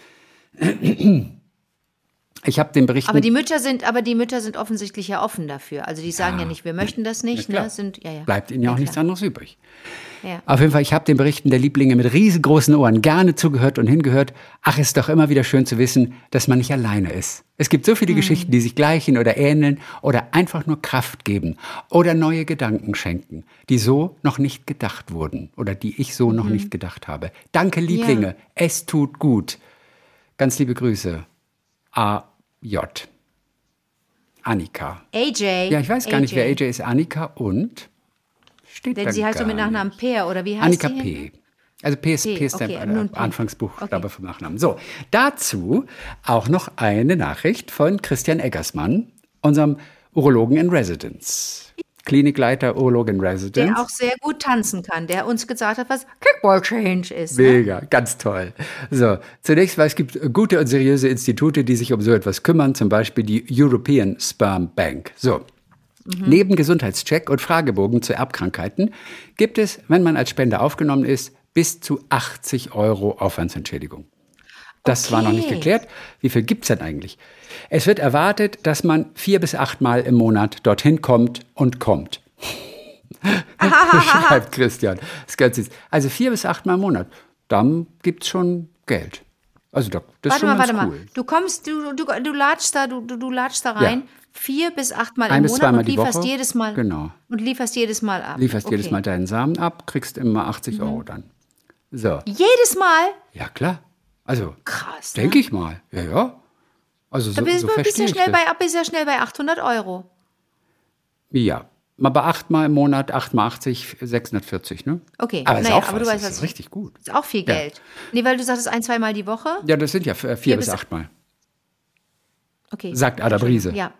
[clears throat] Ich habe den Bericht Aber die Mütter sind, aber die Mütter sind offensichtlich ja offen dafür. Also die sagen ja, nicht, wir möchten das nicht, ne? Sind, ja, ja. Bleibt ihnen ja auch klar. nichts anderes übrig. Ja. Auf jeden Fall, ich habe den Berichten der Lieblinge mit riesengroßen Ohren gerne zugehört und hingehört. Ach, ist doch immer wieder schön zu wissen, dass man nicht alleine ist. Es gibt so viele Geschichten, die sich gleichen oder ähneln oder einfach nur Kraft geben oder neue Gedanken schenken, die so noch nicht gedacht wurden oder die ich so noch nicht gedacht habe. Danke, Lieblinge. Es tut gut. Ganz liebe Grüße. AJ. Annika. AJ. Ja, ich weiß gar nicht, wer AJ ist. Annika und steht Denn sie heißt gar mit Nachnamen. Peer, oder wie heißt Annika sie? P. Also P P ist okay, der nur äh, ein P. Anfangsbuch, Okay. vom Nachnamen. So, dazu auch noch eine Nachricht von Christian Eggersmann, unserem Urologen in Residence. Klinikleiter, Urolog in Residence. Der auch sehr gut tanzen kann, der uns gesagt hat, was Kickball Change ist. Ne? Mega, ganz toll. So, zunächst mal, es gibt gute und seriöse Institute, die sich um so etwas kümmern, zum Beispiel die European Sperm Bank. So. Neben Gesundheitscheck und Fragebogen zu Erbkrankheiten gibt es, wenn man als Spender aufgenommen ist, bis zu 80 Euro Aufwandsentschädigung. Das war noch nicht Okay. geklärt. Wie viel gibt's denn eigentlich? Es wird erwartet, dass man vier bis acht Mal im Monat dorthin kommt und kommt. [laughs] Schreibt Christian. Ist. Also vier bis acht Mal im Monat. Dann gibt's schon Geld. Also da- das ist Warte schon mal, warte cool. mal. Du kommst, du, du, du latschst da, du, du, du latschst da rein, vier bis acht Mal Ein im bis Monat und lieferst Woche. jedes Mal. Genau. Und lieferst jedes Mal ab. Lieferst okay. jedes Mal deinen Samen ab, kriegst immer 80 Mhm. Euro dann. So. Jedes Mal? Ja, klar. Also, Krass. Ne? denke ich mal. Ja, ja. Also so, Da bist, so du bist, ja ich schnell bei, bist ja schnell bei 800 Euro. Ja. Mal bei achtmal im Monat, 8 mal 80, 640, ne? Okay, Aber ist naja, auch aber was, du weißt, das ist richtig gut. Ist auch viel Ja. Geld. Nee, weil du sagtest ein, zweimal die Woche. Ja, das sind ja äh, vier, bis bis- achtmal. Okay. Sagt Ada Brise. Ja.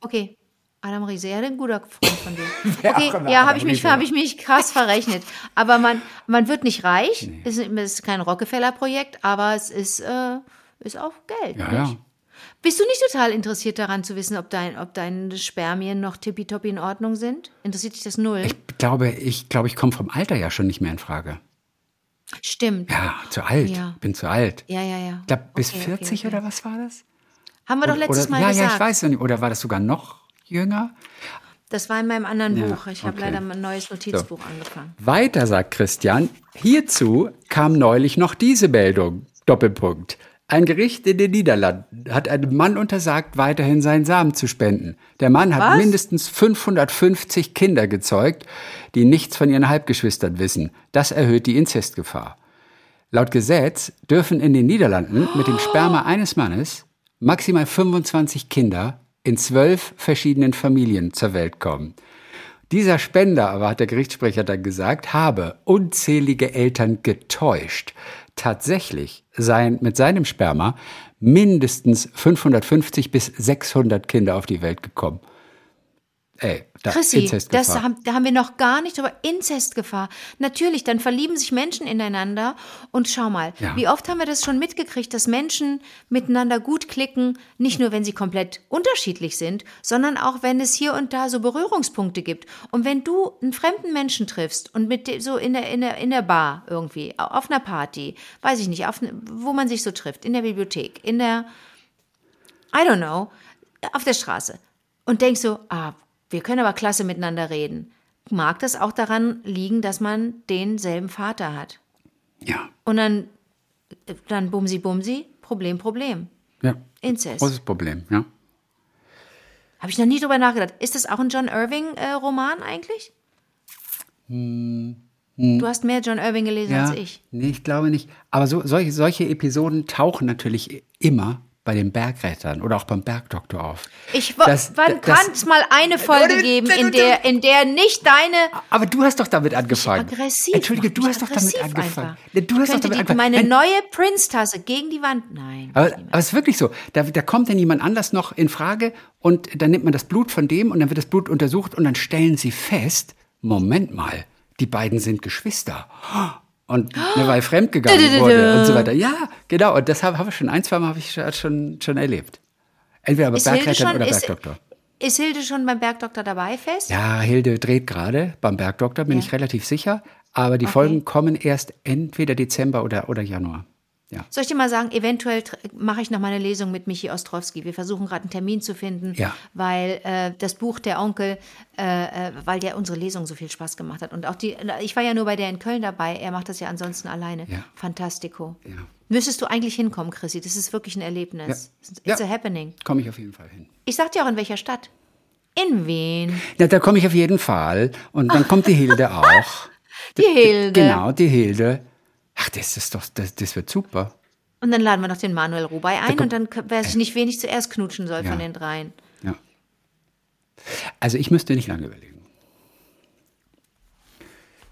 Okay. Adam Riese, ja, ein guter Freund von dir. [laughs] Okay, ja, habe ich, mich- hab ich mich krass verrechnet. Aber man, man wird nicht reich. Es ist, es ist kein Rockefeller-Projekt, aber es ist, äh, ist auch Geld. Ja, ja. Bist du nicht total interessiert daran zu wissen, ob, dein, ob deine Spermien noch tippitoppi in Ordnung sind? Interessiert dich das null? Ich glaube, ich glaube, ich komme vom Alter ja schon nicht mehr in Frage. Stimmt. Ja, zu alt. Ja. Bin zu alt. Ja, ja, ja. Ich glaube, bis Okay, okay, 40 okay. oder was war das? Haben wir doch Oder- letztes oder, Mal ja, gesagt. ja, ich weiß nicht. Oder war das sogar noch jünger? Das war in meinem anderen Ja, Buch. Ich habe okay. leider ein neues Notizbuch angefangen. Weiter sagt Christian, hierzu kam neulich noch diese Meldung. Doppelpunkt. Ein Gericht in den Niederlanden hat einem Mann untersagt, weiterhin seinen Samen zu spenden. Der Mann hat Was? mindestens 550 Kinder gezeugt, die nichts von ihren Halbgeschwistern wissen. Das erhöht die Inzestgefahr. Laut Gesetz dürfen in den Niederlanden mit dem Sperma eines Mannes maximal 25 Kinder in zwölf verschiedenen Familien zur Welt kommen. Dieser Spender, aber hat der Gerichtssprecher dann gesagt, habe unzählige Eltern getäuscht. Tatsächlich seien mit seinem Sperma mindestens 550 bis 600 Kinder auf die Welt gekommen. Ey, da Chrissy, das haben, da haben wir noch gar nicht über Inzestgefahr. Natürlich, dann verlieben sich Menschen ineinander und schau mal, Ja. wie oft haben wir das schon mitgekriegt, dass Menschen miteinander gut klicken, nicht nur wenn sie komplett unterschiedlich sind, sondern auch wenn es hier und da so Berührungspunkte gibt. Und wenn du einen fremden Menschen triffst und mit dem- so in der, in der, in der Bar irgendwie, auf einer Party, weiß ich nicht, auf, wo man sich so trifft, in der Bibliothek, in der, I don't know, auf der Straße und denkst so, ah, wir können aber klasse miteinander reden. Mag das auch daran liegen, dass man denselben Vater hat? ja, Und dann, dann bumsi bumsi, Problem, Problem. ja. Inzest. Großes Problem, ja. Habe ich noch nie drüber nachgedacht. Ist das auch ein John Irving-Roman eigentlich? Du hast mehr John Irving gelesen ja. als ich. Nee, ich glaube nicht. Aber so, solche, solche Episoden tauchen natürlich immer bei den Bergrettern oder auch beim Bergdoktor auf. Ich, Das- wann kann es mal eine Folge geben, in der, in der nicht deine Aber du hast doch damit angefangen. aggressiv. Entschuldige, du hast doch damit aggressiv angefangen. einfach. Du hast doch damit die, angefangen. meine Nein, neue Prince-Tasse gegen die Wand. Nein. aber, aber es ist wirklich so. Da, da kommt dann jemand anders noch in Frage und dann nimmt man das Blut von dem und dann wird das Blut untersucht und dann stellen sie fest, Moment mal, die beiden sind Geschwister. Und ne, weil fremdgegangen [gasps] wurde und so weiter. Ja, genau. Und das habe hab ich schon ein, zwei Mal habe ich schon- schon, erlebt. Entweder bei Hilde, Bergrettern oder Bergdoktor. ist Hilde schon beim Bergdoktor dabei fest? Ja, Hilde dreht gerade beim Bergdoktor, bin Ja. ich relativ sicher. Aber die Okay. Folgen kommen erst entweder Dezember oder, oder Januar. Ja. Soll ich dir mal sagen, eventuell mache ich noch mal eine Lesung mit Michi Ostrowski. Wir versuchen gerade einen Termin zu finden, Ja. weil äh, das Buch Der Onkel, äh, äh, weil der unsere Lesung so viel Spaß gemacht hat. Und auch die, ich war ja nur bei der in Köln dabei, er macht das ja ansonsten alleine. Ja. Fantastico. Ja. Müsstest du eigentlich hinkommen, Chrissy. Das ist wirklich ein Erlebnis. It's a happening. Komme ich auf jeden Fall hin. Ich sag dir auch, in welcher Stadt. In Wien. Ja, da komme ich auf jeden Fall. Und dann kommt die Hilde [laughs] auch. Die Hilde. Genau, die Hilde. Ach, das ist doch, das, das wird super. Und dann laden wir noch den Manuel Rubai ein kommt- und dann weiß ich nicht, wen ich zuerst knutschen soll Ja. von den dreien. Ja. Also ich müsste nicht lange überlegen.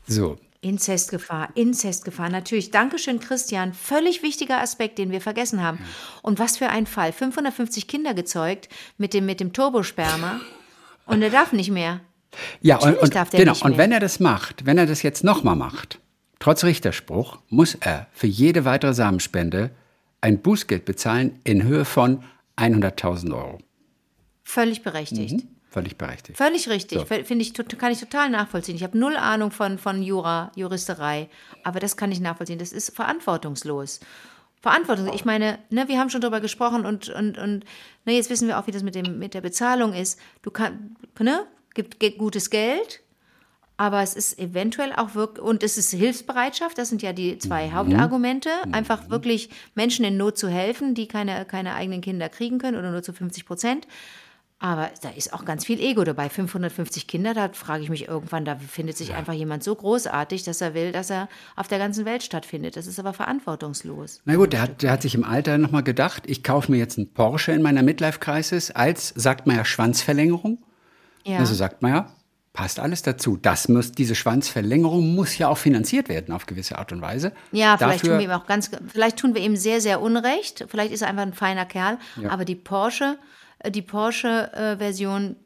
So, Inzestgefahr, Inzestgefahr, natürlich. Dankeschön, Christian. Völlig wichtiger Aspekt, den wir vergessen haben. Und was für ein Fall. 550 Kinder gezeugt mit dem, mit dem Turbosperma. Und er darf nicht mehr. Ja, und, Natürlich und, darf der genau, nicht und mehr. wenn er das macht, wenn er das jetzt nochmal macht, trotz Richterspruch, muss er für jede weitere Samenspende ein Bußgeld bezahlen in Höhe von 100.000 Euro. Völlig berechtigt. Völlig berechtigt. Völlig richtig. So. Finde ich, kann ich total nachvollziehen. Ich habe null Ahnung von, von Jura, Juristerei. Aber das kann ich nachvollziehen. Das ist verantwortungslos. Verantwortungslos. Ich meine, ne, wir haben schon darüber gesprochen und, und, und ne, jetzt wissen wir auch, wie das mit, dem, mit der Bezahlung ist. Du kannst, ne, gibt gutes Geld, aber es ist eventuell auch wirklich, und es ist Hilfsbereitschaft, das sind ja die zwei Mhm. Hauptargumente, einfach wirklich Menschen in Not zu helfen, die keine, keine eigenen Kinder kriegen können oder nur zu 50 Prozent. Aber da ist auch ganz viel Ego dabei. 550 Kinder, da frage ich mich irgendwann, da findet sich einfach jemand so großartig, dass er will, dass er auf der ganzen Welt stattfindet. Das ist aber verantwortungslos. Na gut, der hat, der hat sich im Alter nochmal gedacht, ich kaufe mir jetzt einen Porsche in meiner Midlife-Crisis als, sagt man ja, Schwanzverlängerung. Ja. Also sagt man ja, passt alles dazu. Das muss, diese Schwanzverlängerung muss ja auch finanziert werden auf gewisse Art und Weise. Ja, vielleicht Dafür, tun wir ihm auch ganz, vielleicht tun wir ihm sehr, sehr unrecht. Vielleicht ist er einfach ein feiner Kerl. Aber die Porsche, äh, die Porsche-Version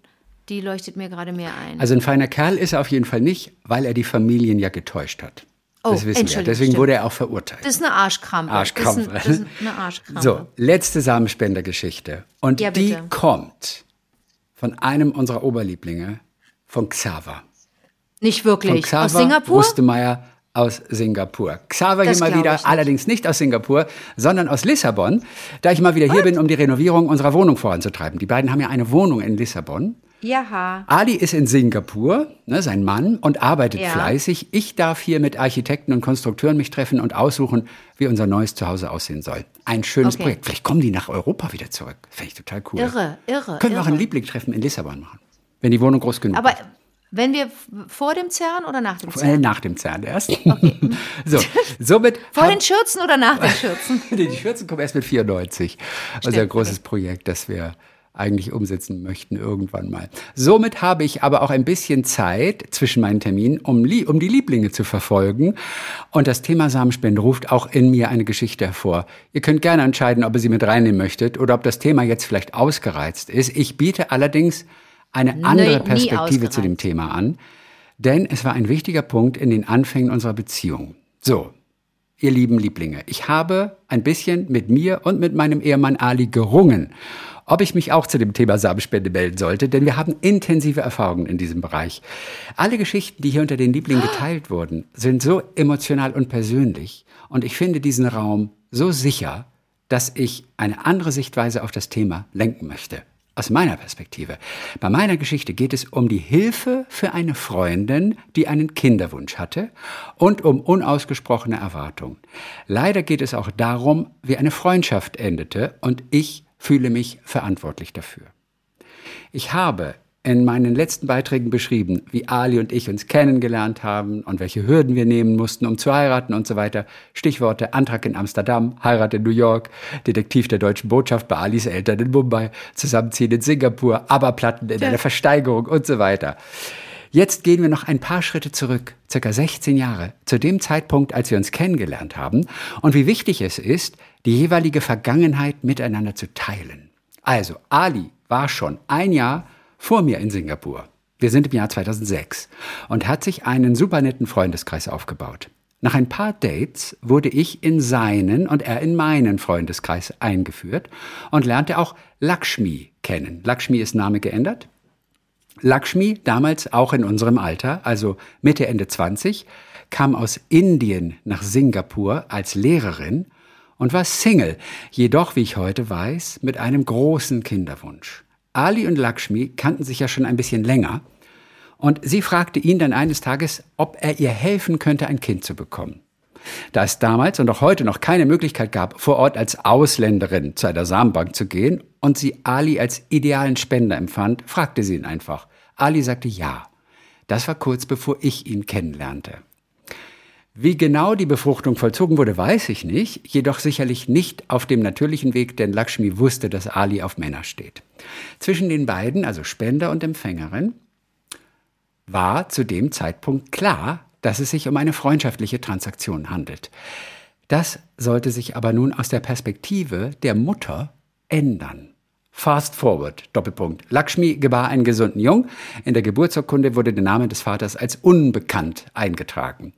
Die leuchtet mir gerade mehr ein. Also ein feiner Kerl ist er auf jeden Fall nicht, weil er die Familien ja getäuscht hat. Oh, das wissen wir. Deswegen stimmt. wurde er auch verurteilt. das ist eine Arschkrampe. Arschkrampfe. Das ist, ein, das ist eine Arschkrampe. So, letzte Samenspendergeschichte. Und Ja, die kommt von einem unserer Oberlieblinge, von Xaver. Nicht Von wirklich. Xaver Aus Singapur? Rustemeyer aus Singapur. Xaver Das hier mal wieder, ich nicht. allerdings nicht aus Singapur, sondern aus Lissabon, da ich mal wieder hier bin, um die Renovierung unserer Wohnung voranzutreiben. Die beiden haben ja eine Wohnung in Lissabon. Jaha. Ali ist in Singapur, ne, sein Mann, und arbeitet Ja. fleißig. Ich darf hier mit Architekten und Konstrukteuren mich treffen und aussuchen, wie unser neues Zuhause aussehen soll. Ein schönes Okay. Projekt. Vielleicht kommen die nach Europa wieder zurück. Finde ich total cool. Irre, irre. Können wir auch irre. ein Lieblingstreffen in Lissabon machen, wenn die Wohnung groß genug Aber ist. wenn wir vor dem CERN oder nach dem Äh, CERN? nach dem Zahn erst. [laughs] so, somit [laughs] Vor den Schürzen oder nach den Schürzen? [laughs] Die Schürzen kommen erst mit 94. Also ein Stimmt, großes Projekt, das wir eigentlich umsetzen möchten irgendwann mal. Somit habe ich aber auch ein bisschen Zeit zwischen meinen Terminen, um, um die Lieblinge zu verfolgen. Und das Thema Samenspende ruft auch in mir eine Geschichte hervor. Ihr könnt gerne entscheiden, ob ihr sie mit reinnehmen möchtet oder ob das Thema jetzt vielleicht ausgereizt ist. Ich biete allerdings eine andere nie Perspektive zu dem. Thema an, denn es war ein wichtiger Punkt in den Anfängen unserer Beziehung. So, ihr lieben Lieblinge, ich habe ein bisschen mit mir und mit meinem Ehemann Ali gerungen, ob ich mich auch zu dem Thema Samenspende melden sollte, denn wir haben intensive Erfahrungen in diesem Bereich. Alle Geschichten, die hier unter den Lieblingen geteilt wurden, sind so emotional und persönlich und ich finde diesen Raum so sicher, dass ich eine andere Sichtweise auf das Thema lenken möchte. Aus meiner Perspektive. Bei meiner Geschichte geht es um die Hilfe für eine Freundin, die einen Kinderwunsch hatte und um unausgesprochene Erwartungen. Leider geht es auch darum, wie eine Freundschaft endete und ich fühle mich verantwortlich dafür. Ich habe in meinen letzten Beiträgen beschrieben, wie Ali und ich uns kennengelernt haben und welche Hürden wir nehmen mussten, um zu heiraten und so weiter. Stichworte Antrag in Amsterdam, Heirat in New York, Detektiv der deutschen Botschaft bei Alis Eltern in Mumbai, Zusammenziehen in Singapur, Aberplatten in einer Versteigerung und so weiter. Jetzt gehen wir noch ein paar Schritte zurück, circa 16 Jahre, zu dem Zeitpunkt, als wir uns kennengelernt haben und wie wichtig es ist, die jeweilige Vergangenheit miteinander zu teilen. Also, Ali war schon ein Jahr vor mir in Singapur. Wir sind im Jahr 2006 und hat sich einen super netten Freundeskreis aufgebaut. Nach ein paar Dates wurde ich in seinen und er in meinen Freundeskreis eingeführt und lernte auch Lakshmi kennen. Lakshmi ist Name geändert. Lakshmi, damals auch in unserem Alter, also Mitte, Ende 20, kam aus Indien nach Singapur als Lehrerin und war Single, jedoch, wie ich heute weiß, mit einem großen Kinderwunsch. Ali und Lakshmi kannten sich ja schon ein bisschen länger und sie fragte ihn dann eines Tages, ob er ihr helfen könnte, ein Kind zu bekommen. Da es damals und auch heute noch keine Möglichkeit gab, vor Ort als Ausländerin zu einer Samenbank zu gehen und sie Ali als idealen Spender empfand, fragte sie ihn einfach. Ali sagte ja. Das war kurz bevor ich ihn kennenlernte. Wie genau die Befruchtung vollzogen wurde, weiß ich nicht, jedoch sicherlich nicht auf dem natürlichen Weg, denn Lakshmi wusste, dass Ali auf Männer steht. Zwischen den beiden, also Spender und Empfängerin, war zu dem Zeitpunkt klar, dass es sich um eine freundschaftliche Transaktion handelt. Das sollte sich aber nun aus der Perspektive der Mutter ändern. Fast forward, Doppelpunkt. Lakshmi gebar einen gesunden Jung. In der Geburtsurkunde wurde der Name des Vaters als unbekannt eingetragen.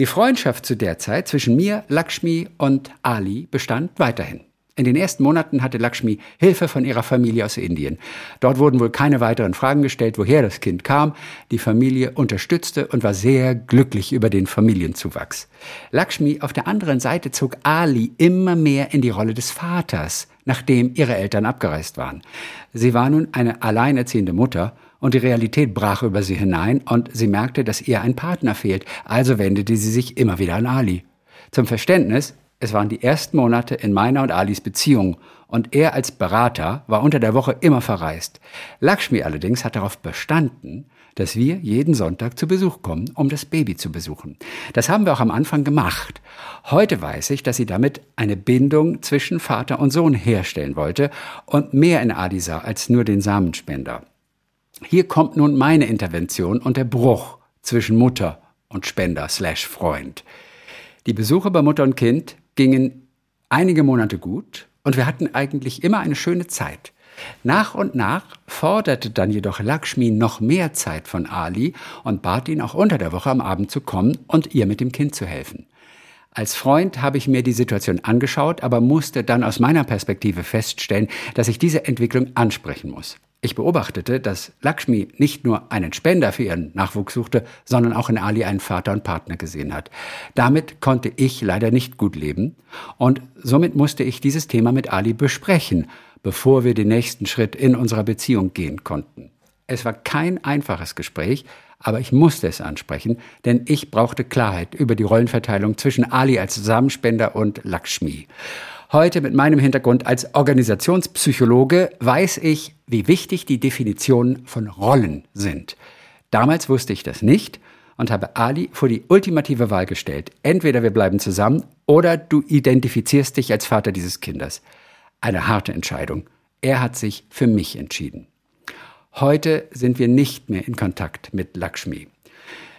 Die Freundschaft zu der Zeit zwischen mir, Lakshmi und Ali bestand weiterhin. In den ersten Monaten hatte Lakshmi Hilfe von ihrer Familie aus Indien. Dort wurden wohl keine weiteren Fragen gestellt, woher das Kind kam. Die Familie unterstützte und war sehr glücklich über den Familienzuwachs. Lakshmi auf der anderen Seite zog Ali immer mehr in die Rolle des Vaters, nachdem ihre Eltern abgereist waren. Sie war nun eine alleinerziehende Mutter und die Realität brach über sie hinein und sie merkte, dass ihr ein Partner fehlt. Also wendete sie sich immer wieder an Ali. Zum Verständnis, es waren die ersten Monate in meiner und Alis Beziehung und er als Berater war unter der Woche immer verreist. Lakshmi allerdings hat darauf bestanden, dass wir jeden Sonntag zu Besuch kommen, um das Baby zu besuchen. Das haben wir auch am Anfang gemacht. Heute weiß ich, dass sie damit eine Bindung zwischen Vater und Sohn herstellen wollte und mehr in Ali sah als nur den Samenspender. Hier kommt nun meine Intervention und der Bruch zwischen Mutter und Spender slash Freund. Die Besuche bei Mutter und Kind gingen einige Monate gut und wir hatten eigentlich immer eine schöne Zeit. Nach und nach forderte dann jedoch Lakshmi noch mehr Zeit von Ali und bat ihn auch unter der Woche am Abend zu kommen und ihr mit dem Kind zu helfen. Als Freund habe ich mir die Situation angeschaut, aber musste dann aus meiner Perspektive feststellen, dass ich diese Entwicklung ansprechen muss. Ich beobachtete, dass Lakshmi nicht nur einen Spender für ihren Nachwuchs suchte, sondern auch in Ali einen Vater und Partner gesehen hat. Damit konnte ich leider nicht gut leben und somit musste ich dieses Thema mit Ali besprechen, bevor wir den nächsten Schritt in unserer Beziehung gehen konnten. Es war kein einfaches Gespräch, aber ich musste es ansprechen, denn ich brauchte Klarheit über die Rollenverteilung zwischen Ali als Samenspender und Lakshmi. Heute mit meinem Hintergrund als Organisationspsychologe weiß ich, wie wichtig die Definitionen von Rollen sind. Damals wusste ich das nicht und habe Ali vor die ultimative Wahl gestellt. Entweder wir bleiben zusammen oder du identifizierst dich als Vater dieses Kindes. Eine harte Entscheidung. Er hat sich für mich entschieden. Heute sind wir nicht mehr in Kontakt mit Lakshmi.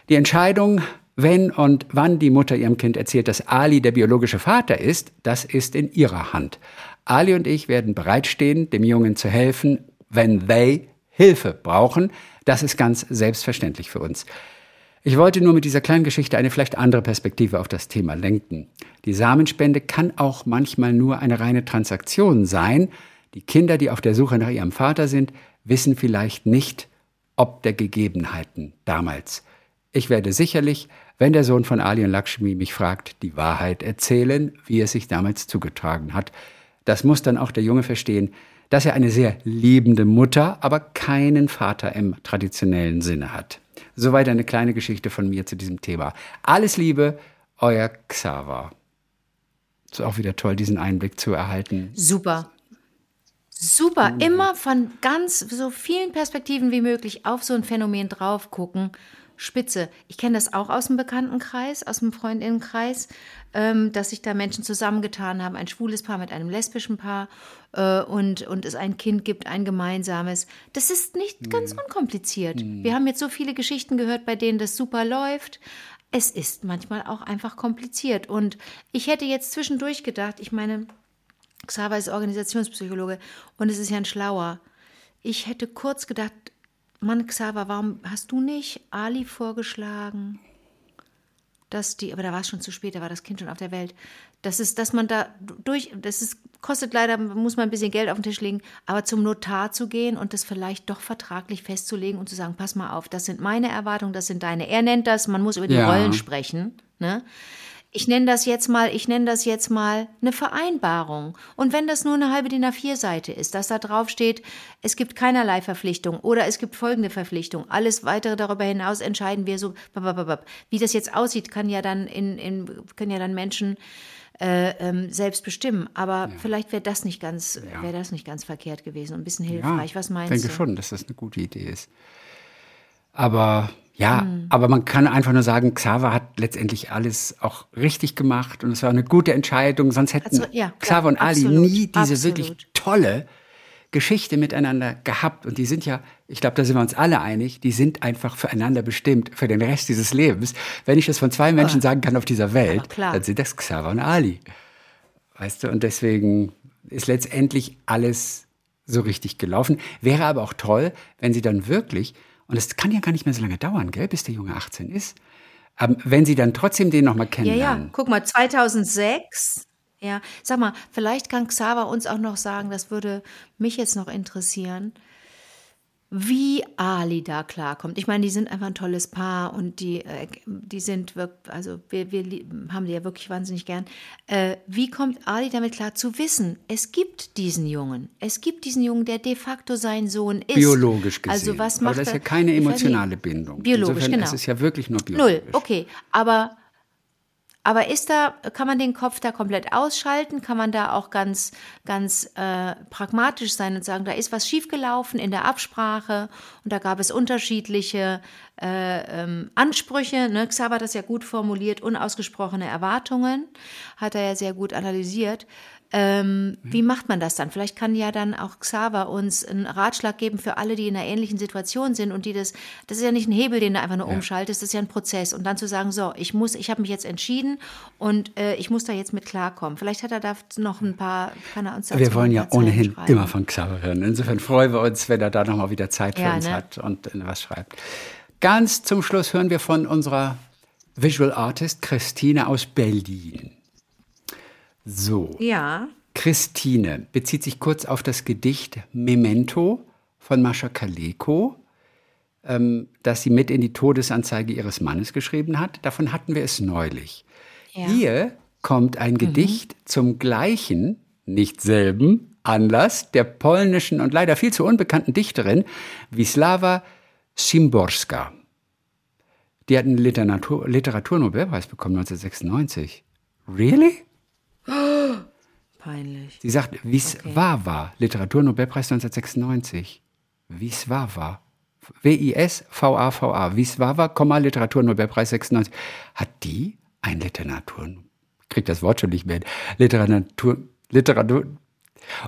Die Entscheidung, wenn und wann die Mutter ihrem Kind erzählt, dass Ali der biologische Vater ist, das ist in ihrer Hand. Ali und ich werden bereitstehen, dem Jungen zu helfen, wenn they Hilfe brauchen. Das ist ganz selbstverständlich für uns. Ich wollte nur mit dieser kleinen Geschichte eine vielleicht andere Perspektive auf das Thema lenken. Die Samenspende kann auch manchmal nur eine reine Transaktion sein. Die Kinder, die auf der Suche nach ihrem Vater sind, wissen vielleicht nicht, ob der Gegebenheiten damals. Ich werde sicherlich, wenn der Sohn von Ali und Lakshmi mich fragt, die Wahrheit erzählen, wie es sich damals zugetragen hat. Das muss dann auch der Junge verstehen, dass er eine sehr liebende Mutter, aber keinen Vater im traditionellen Sinne hat. Soweit eine kleine Geschichte von mir zu diesem Thema. Alles Liebe, euer Xaver. Ist auch wieder toll, diesen Einblick zu erhalten. Super. Super, immer von ganz so vielen Perspektiven wie möglich auf so ein Phänomen drauf gucken. Spitze. Ich kenne das auch aus dem Bekanntenkreis, aus dem Freundinnenkreis, ähm, dass sich da Menschen zusammengetan haben, ein schwules Paar mit einem lesbischen Paar äh, und, und es ein Kind gibt, ein gemeinsames. Das ist nicht ganz unkompliziert. Wir haben jetzt so viele Geschichten gehört, bei denen das super läuft. Es ist manchmal auch einfach kompliziert. Und ich hätte jetzt zwischendurch gedacht, ich meine, Xaver ist Organisationspsychologe und es ist ja ein Schlauer. Ich hätte kurz gedacht, Mann, Xaver, warum hast du nicht Ali vorgeschlagen? Dass die, aber da war es schon zu spät, da war das Kind schon auf der Welt. Das ist, dass man da durch, das ist, kostet leider, muss man ein bisschen Geld auf den Tisch legen, aber zum Notar zu gehen und das vielleicht doch vertraglich festzulegen und zu sagen, pass mal auf, das sind meine Erwartungen, das sind deine. Er nennt das, man muss über die Ja. Rollen sprechen. Ne? Ich nenne das jetzt mal, ich nenne das jetzt mal eine Vereinbarung. Und wenn das nur eine halbe DIN A4-Seite ist, dass da drauf steht, es gibt keinerlei Verpflichtung oder es gibt folgende Verpflichtung. Alles weitere darüber hinaus entscheiden wir so. Wie das jetzt aussieht, kann ja dann in, in können ja dann Menschen äh, ähm, selbst bestimmen. Aber vielleicht wäre das nicht ganz, wäre das nicht ganz verkehrt gewesen und ein bisschen hilfreich. Was meinst denke du? schon, dass das eine gute Idee ist. Aber ja, Hm. aber man kann einfach nur sagen, Xaver hat letztendlich alles auch richtig gemacht und es war eine gute Entscheidung. Sonst hätten Also, ja, Xaver und Ali absolut, nie diese absolut. wirklich tolle Geschichte miteinander gehabt. Und die sind ja, ich glaube, da sind wir uns alle einig, die sind einfach füreinander bestimmt für den Rest dieses Lebens. Wenn ich das von zwei Menschen sagen kann auf dieser Welt, dann sind das Xaver und Ali. Weißt du, und deswegen ist letztendlich alles so richtig gelaufen. Wäre aber auch toll, wenn sie dann wirklich, und es kann ja gar nicht mehr so lange dauern, gell, bis der Junge 18 ist, aber wenn sie dann trotzdem den nochmal Ja, kennenlernen. ja, guck mal, 2006. Ja, sag mal, vielleicht kann Xaver uns auch noch sagen, das würde mich jetzt noch interessieren, wie Ali da klarkommt. Ich meine, die sind einfach ein tolles Paar und die, äh, die sind wirklich, also wir, wir haben die ja wirklich wahnsinnig gern. Äh, wie kommt Ali damit klar zu wissen, es gibt diesen Jungen, es gibt diesen Jungen, der de facto sein Sohn ist. Biologisch gesehen. Also was macht aber das ist ja keine emotionale Bindung. Biologisch, Insofern genau. ist es ja wirklich nur biologisch. Null, okay. Aber, aber ist da, kann man den Kopf da komplett ausschalten? Kann man da auch ganz, ganz äh, pragmatisch sein und sagen, da ist was schiefgelaufen in der Absprache und da gab es unterschiedliche äh, ähm, Ansprüche. Ne? Xaver hat das ja gut formuliert, unausgesprochene Erwartungen, hat er ja sehr gut analysiert. Ähm, wie macht man das dann? Vielleicht kann ja dann auch Xaver uns einen Ratschlag geben für alle, die in einer ähnlichen Situation sind und die das, das ist ja nicht ein Hebel, den du einfach nur umschaltest, das ist ja ein Prozess. Und dann zu sagen, so, ich muss, ich habe mich jetzt entschieden und äh, ich muss da jetzt mit klarkommen. Vielleicht hat er da noch ein paar, kann er uns dazu Wir wollen ja ohnehin schreiben. immer von Xaver hören. Insofern freuen wir uns, wenn er da nochmal wieder Zeit für Ja, uns ne? hat und äh, was schreibt. Ganz zum Schluss hören wir von unserer Visual Artist Christine aus Berlin. So, Ja, Christine bezieht sich kurz auf das Gedicht Memento von Mascha Kaleko, ähm, das sie mit in die Todesanzeige ihres Mannes geschrieben hat. Davon hatten wir es neulich. Ja. Hier kommt ein Gedicht zum gleichen, nicht selben Anlass der polnischen und leider viel zu unbekannten Dichterin Wisława Szymborska. Die hat einen Literatur Literaturnobelpreis bekommen 1996. Really? Peinlich. Sie sagt Wisława, Literaturnobelpreis 1996. Wisława. W-I-S-V-A-V-A. Wisława, Komma, Literaturnobelpreis 96. Hat die ein Literatur... Ich krieg das Wort schon nicht mehr. Literatur... Literatur...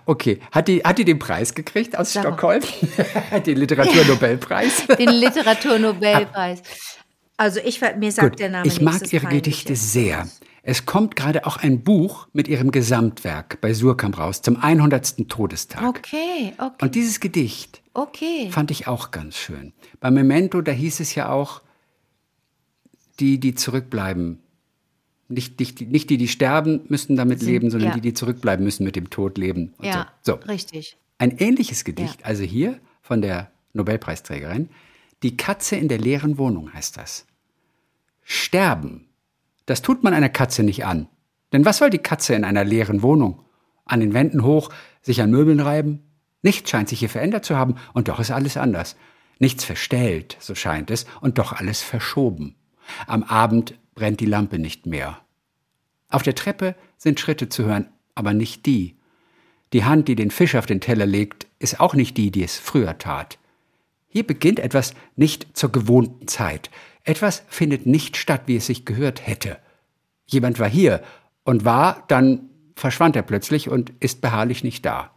Okay, hat die, hat die den Preis gekriegt aus Sag. Stockholm? [laughs] den Literaturnobelpreis? [laughs] Den Literaturnobelpreis. Also ich mir sagt Gut, der Name ich mag ihre. Gedichte sehr. Es kommt gerade auch ein Buch mit ihrem Gesamtwerk bei Surkamp raus zum 100. Todestag. Okay, okay, Und dieses Gedicht okay. fand ich auch ganz schön. Bei Memento, da hieß es ja auch, die, die zurückbleiben. Nicht, nicht, die- nicht die, die sterben, müssen damit leben, sondern ja. die, die zurückbleiben, müssen mit dem Tod leben. Ja, so. so. richtig. Ein ähnliches Gedicht, also hier von der Nobelpreisträgerin. Die Katze in der leeren Wohnung heißt das. Sterben, das tut man einer Katze nicht an. Denn was soll die Katze in einer leeren Wohnung? An den Wänden hoch, sich an Möbeln reiben? Nichts scheint sich hier verändert zu haben, und doch ist alles anders. Nichts verstellt, so scheint es, und doch alles verschoben. Am Abend brennt die Lampe nicht mehr. Auf der Treppe sind Schritte zu hören, aber nicht die. Die Hand, die den Fisch auf den Teller legt, ist auch nicht die, die es früher tat. Hier beginnt etwas nicht zur gewohnten Zeit. Etwas findet nicht statt, wie es sich gehört hätte. Jemand war hier und war, dann verschwand er plötzlich und ist beharrlich nicht da.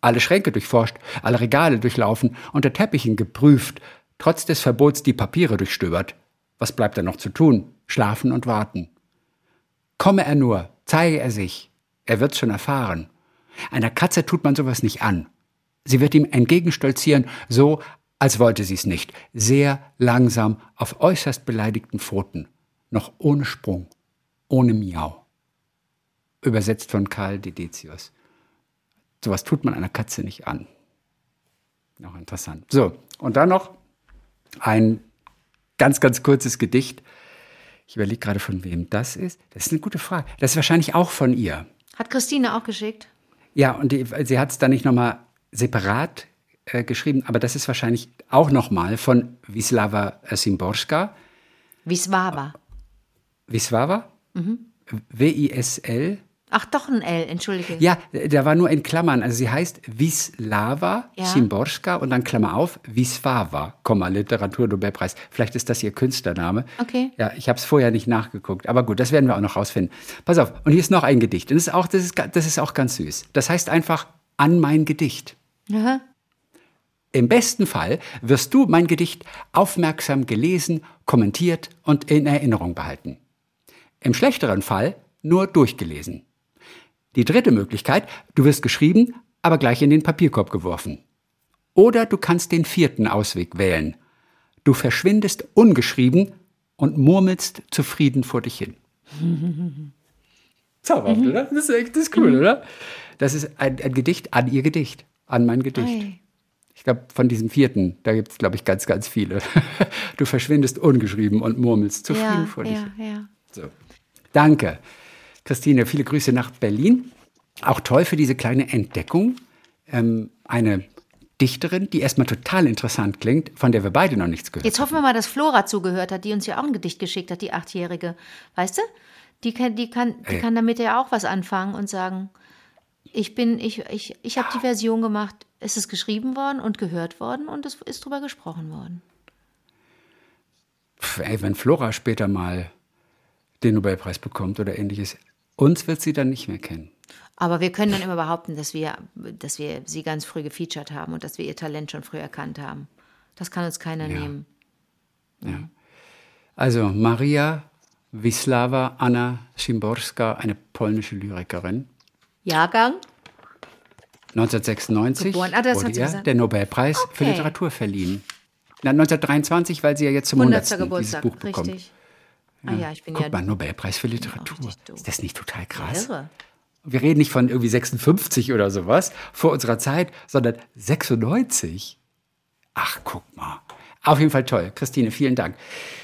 Alle Schränke durchforscht, alle Regale durchlaufen, unter Teppichen geprüft, trotz des Verbots die Papiere durchstöbert. Was bleibt da noch zu tun? Schlafen und warten. Komme er nur, zeige er sich. Er wird's schon erfahren. Einer Katze tut man sowas nicht an. Sie wird ihm entgegenstolzieren, so als wollte sie's nicht, sehr langsam auf äußerst beleidigten Pfoten, noch ohne Sprung, ohne Miau. Übersetzt von Karl Dedetius. Sowas tut man einer Katze nicht an. Noch interessant. So, und dann noch ein ganz, ganz kurzes Gedicht. Ich überlege gerade, von wem das ist. Das ist eine gute Frage. Das ist wahrscheinlich auch von ihr. Hat Christine auch geschickt? Ja, und die, sie hat es dann nicht nochmal separat äh, geschrieben, aber das ist wahrscheinlich auch nochmal von Wisława Szymborska. Wisława. Wisława? W-I-S-L. Ach, doch ein L, entschuldige. Ja, da war nur in Klammern. Also sie heißt Wisława Ja. Szymborska und dann Klammer auf, Wisława, Komma, Literaturnobelpreis. Vielleicht ist das ihr Künstlername. Okay. Ja, ich habe es vorher nicht nachgeguckt. Aber gut, das werden wir auch noch rausfinden. Pass auf, und hier ist noch ein Gedicht. Und das ist auch, das ist, das ist auch ganz süß. Das heißt einfach an mein Gedicht. Aha. Im besten Fall wirst du mein Gedicht aufmerksam gelesen, kommentiert und in Erinnerung behalten. Im schlechteren Fall nur durchgelesen. Die dritte Möglichkeit, du wirst geschrieben, aber gleich in den Papierkorb geworfen. Oder du kannst den vierten Ausweg wählen. Du verschwindest ungeschrieben und murmelst zufrieden vor dich hin. Zauberhaft, oder? Das ist echt das ist cool, oder? Das ist ein, ein Gedicht an ihr Gedicht, an mein Gedicht. Ei. Ich glaube, von diesem vierten, da gibt es, glaube ich, ganz, ganz viele. [laughs] Du verschwindest ungeschrieben und murmelst zufrieden Ja, vor dich. ja, ja. So. Danke, Christine. Viele Grüße nach Berlin. Auch toll für diese kleine Entdeckung. Ähm, eine Dichterin, die erstmal total interessant klingt, von der wir beide noch nichts gehört Jetzt hoffen wir mal, dass Flora zugehört hat, die uns ja auch ein Gedicht geschickt hat, die Achtjährige. Weißt du? Die kann, die kann, die Ey. kann damit ja auch was anfangen und sagen, ich bin, ich, ich, ich habe die Version gemacht, es ist geschrieben worden und gehört worden und es ist drüber gesprochen worden. Pff, ey, wenn Flora später mal den Nobelpreis bekommt oder ähnliches, uns wird sie dann nicht mehr kennen. Aber wir können dann immer behaupten, dass wir, dass wir sie ganz früh gefeatured haben und dass wir ihr Talent schon früh erkannt haben. Das kann uns keiner nehmen. Also Maria Wisława Anna Szymborska, eine polnische Lyrikerin. Jahrgang? 1996 Geboren. Ah, das wurde ihr gesagt. der Nobelpreis für Okay. Literatur verliehen. Na, 1923, weil sie ja jetzt zum 100. 100. dieses Geburtstag. Buch bekommt. Richtig. Ah ja, ich bin Guck ja mal, Nobelpreis für Literatur. richtig doof. Ist das nicht total krass? irre. Wir reden nicht von irgendwie 56 oder sowas vor unserer Zeit, sondern 96. Ach, guck mal. Auf jeden Fall toll. Christine, vielen Dank.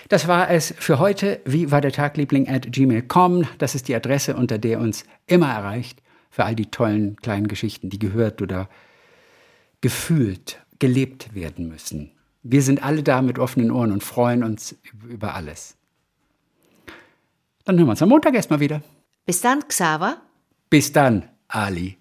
Das war es für heute. Wie war der Tag, Liebling at gmail.com. Das ist die Adresse, unter der uns immer erreicht. Für all die tollen kleinen Geschichten, die gehört oder gefühlt, gelebt werden müssen. Wir sind alle da mit offenen Ohren und freuen uns über alles. Dann hören wir uns am Montag erstmal wieder. Bis dann, Xaver. Bis dann, Ali.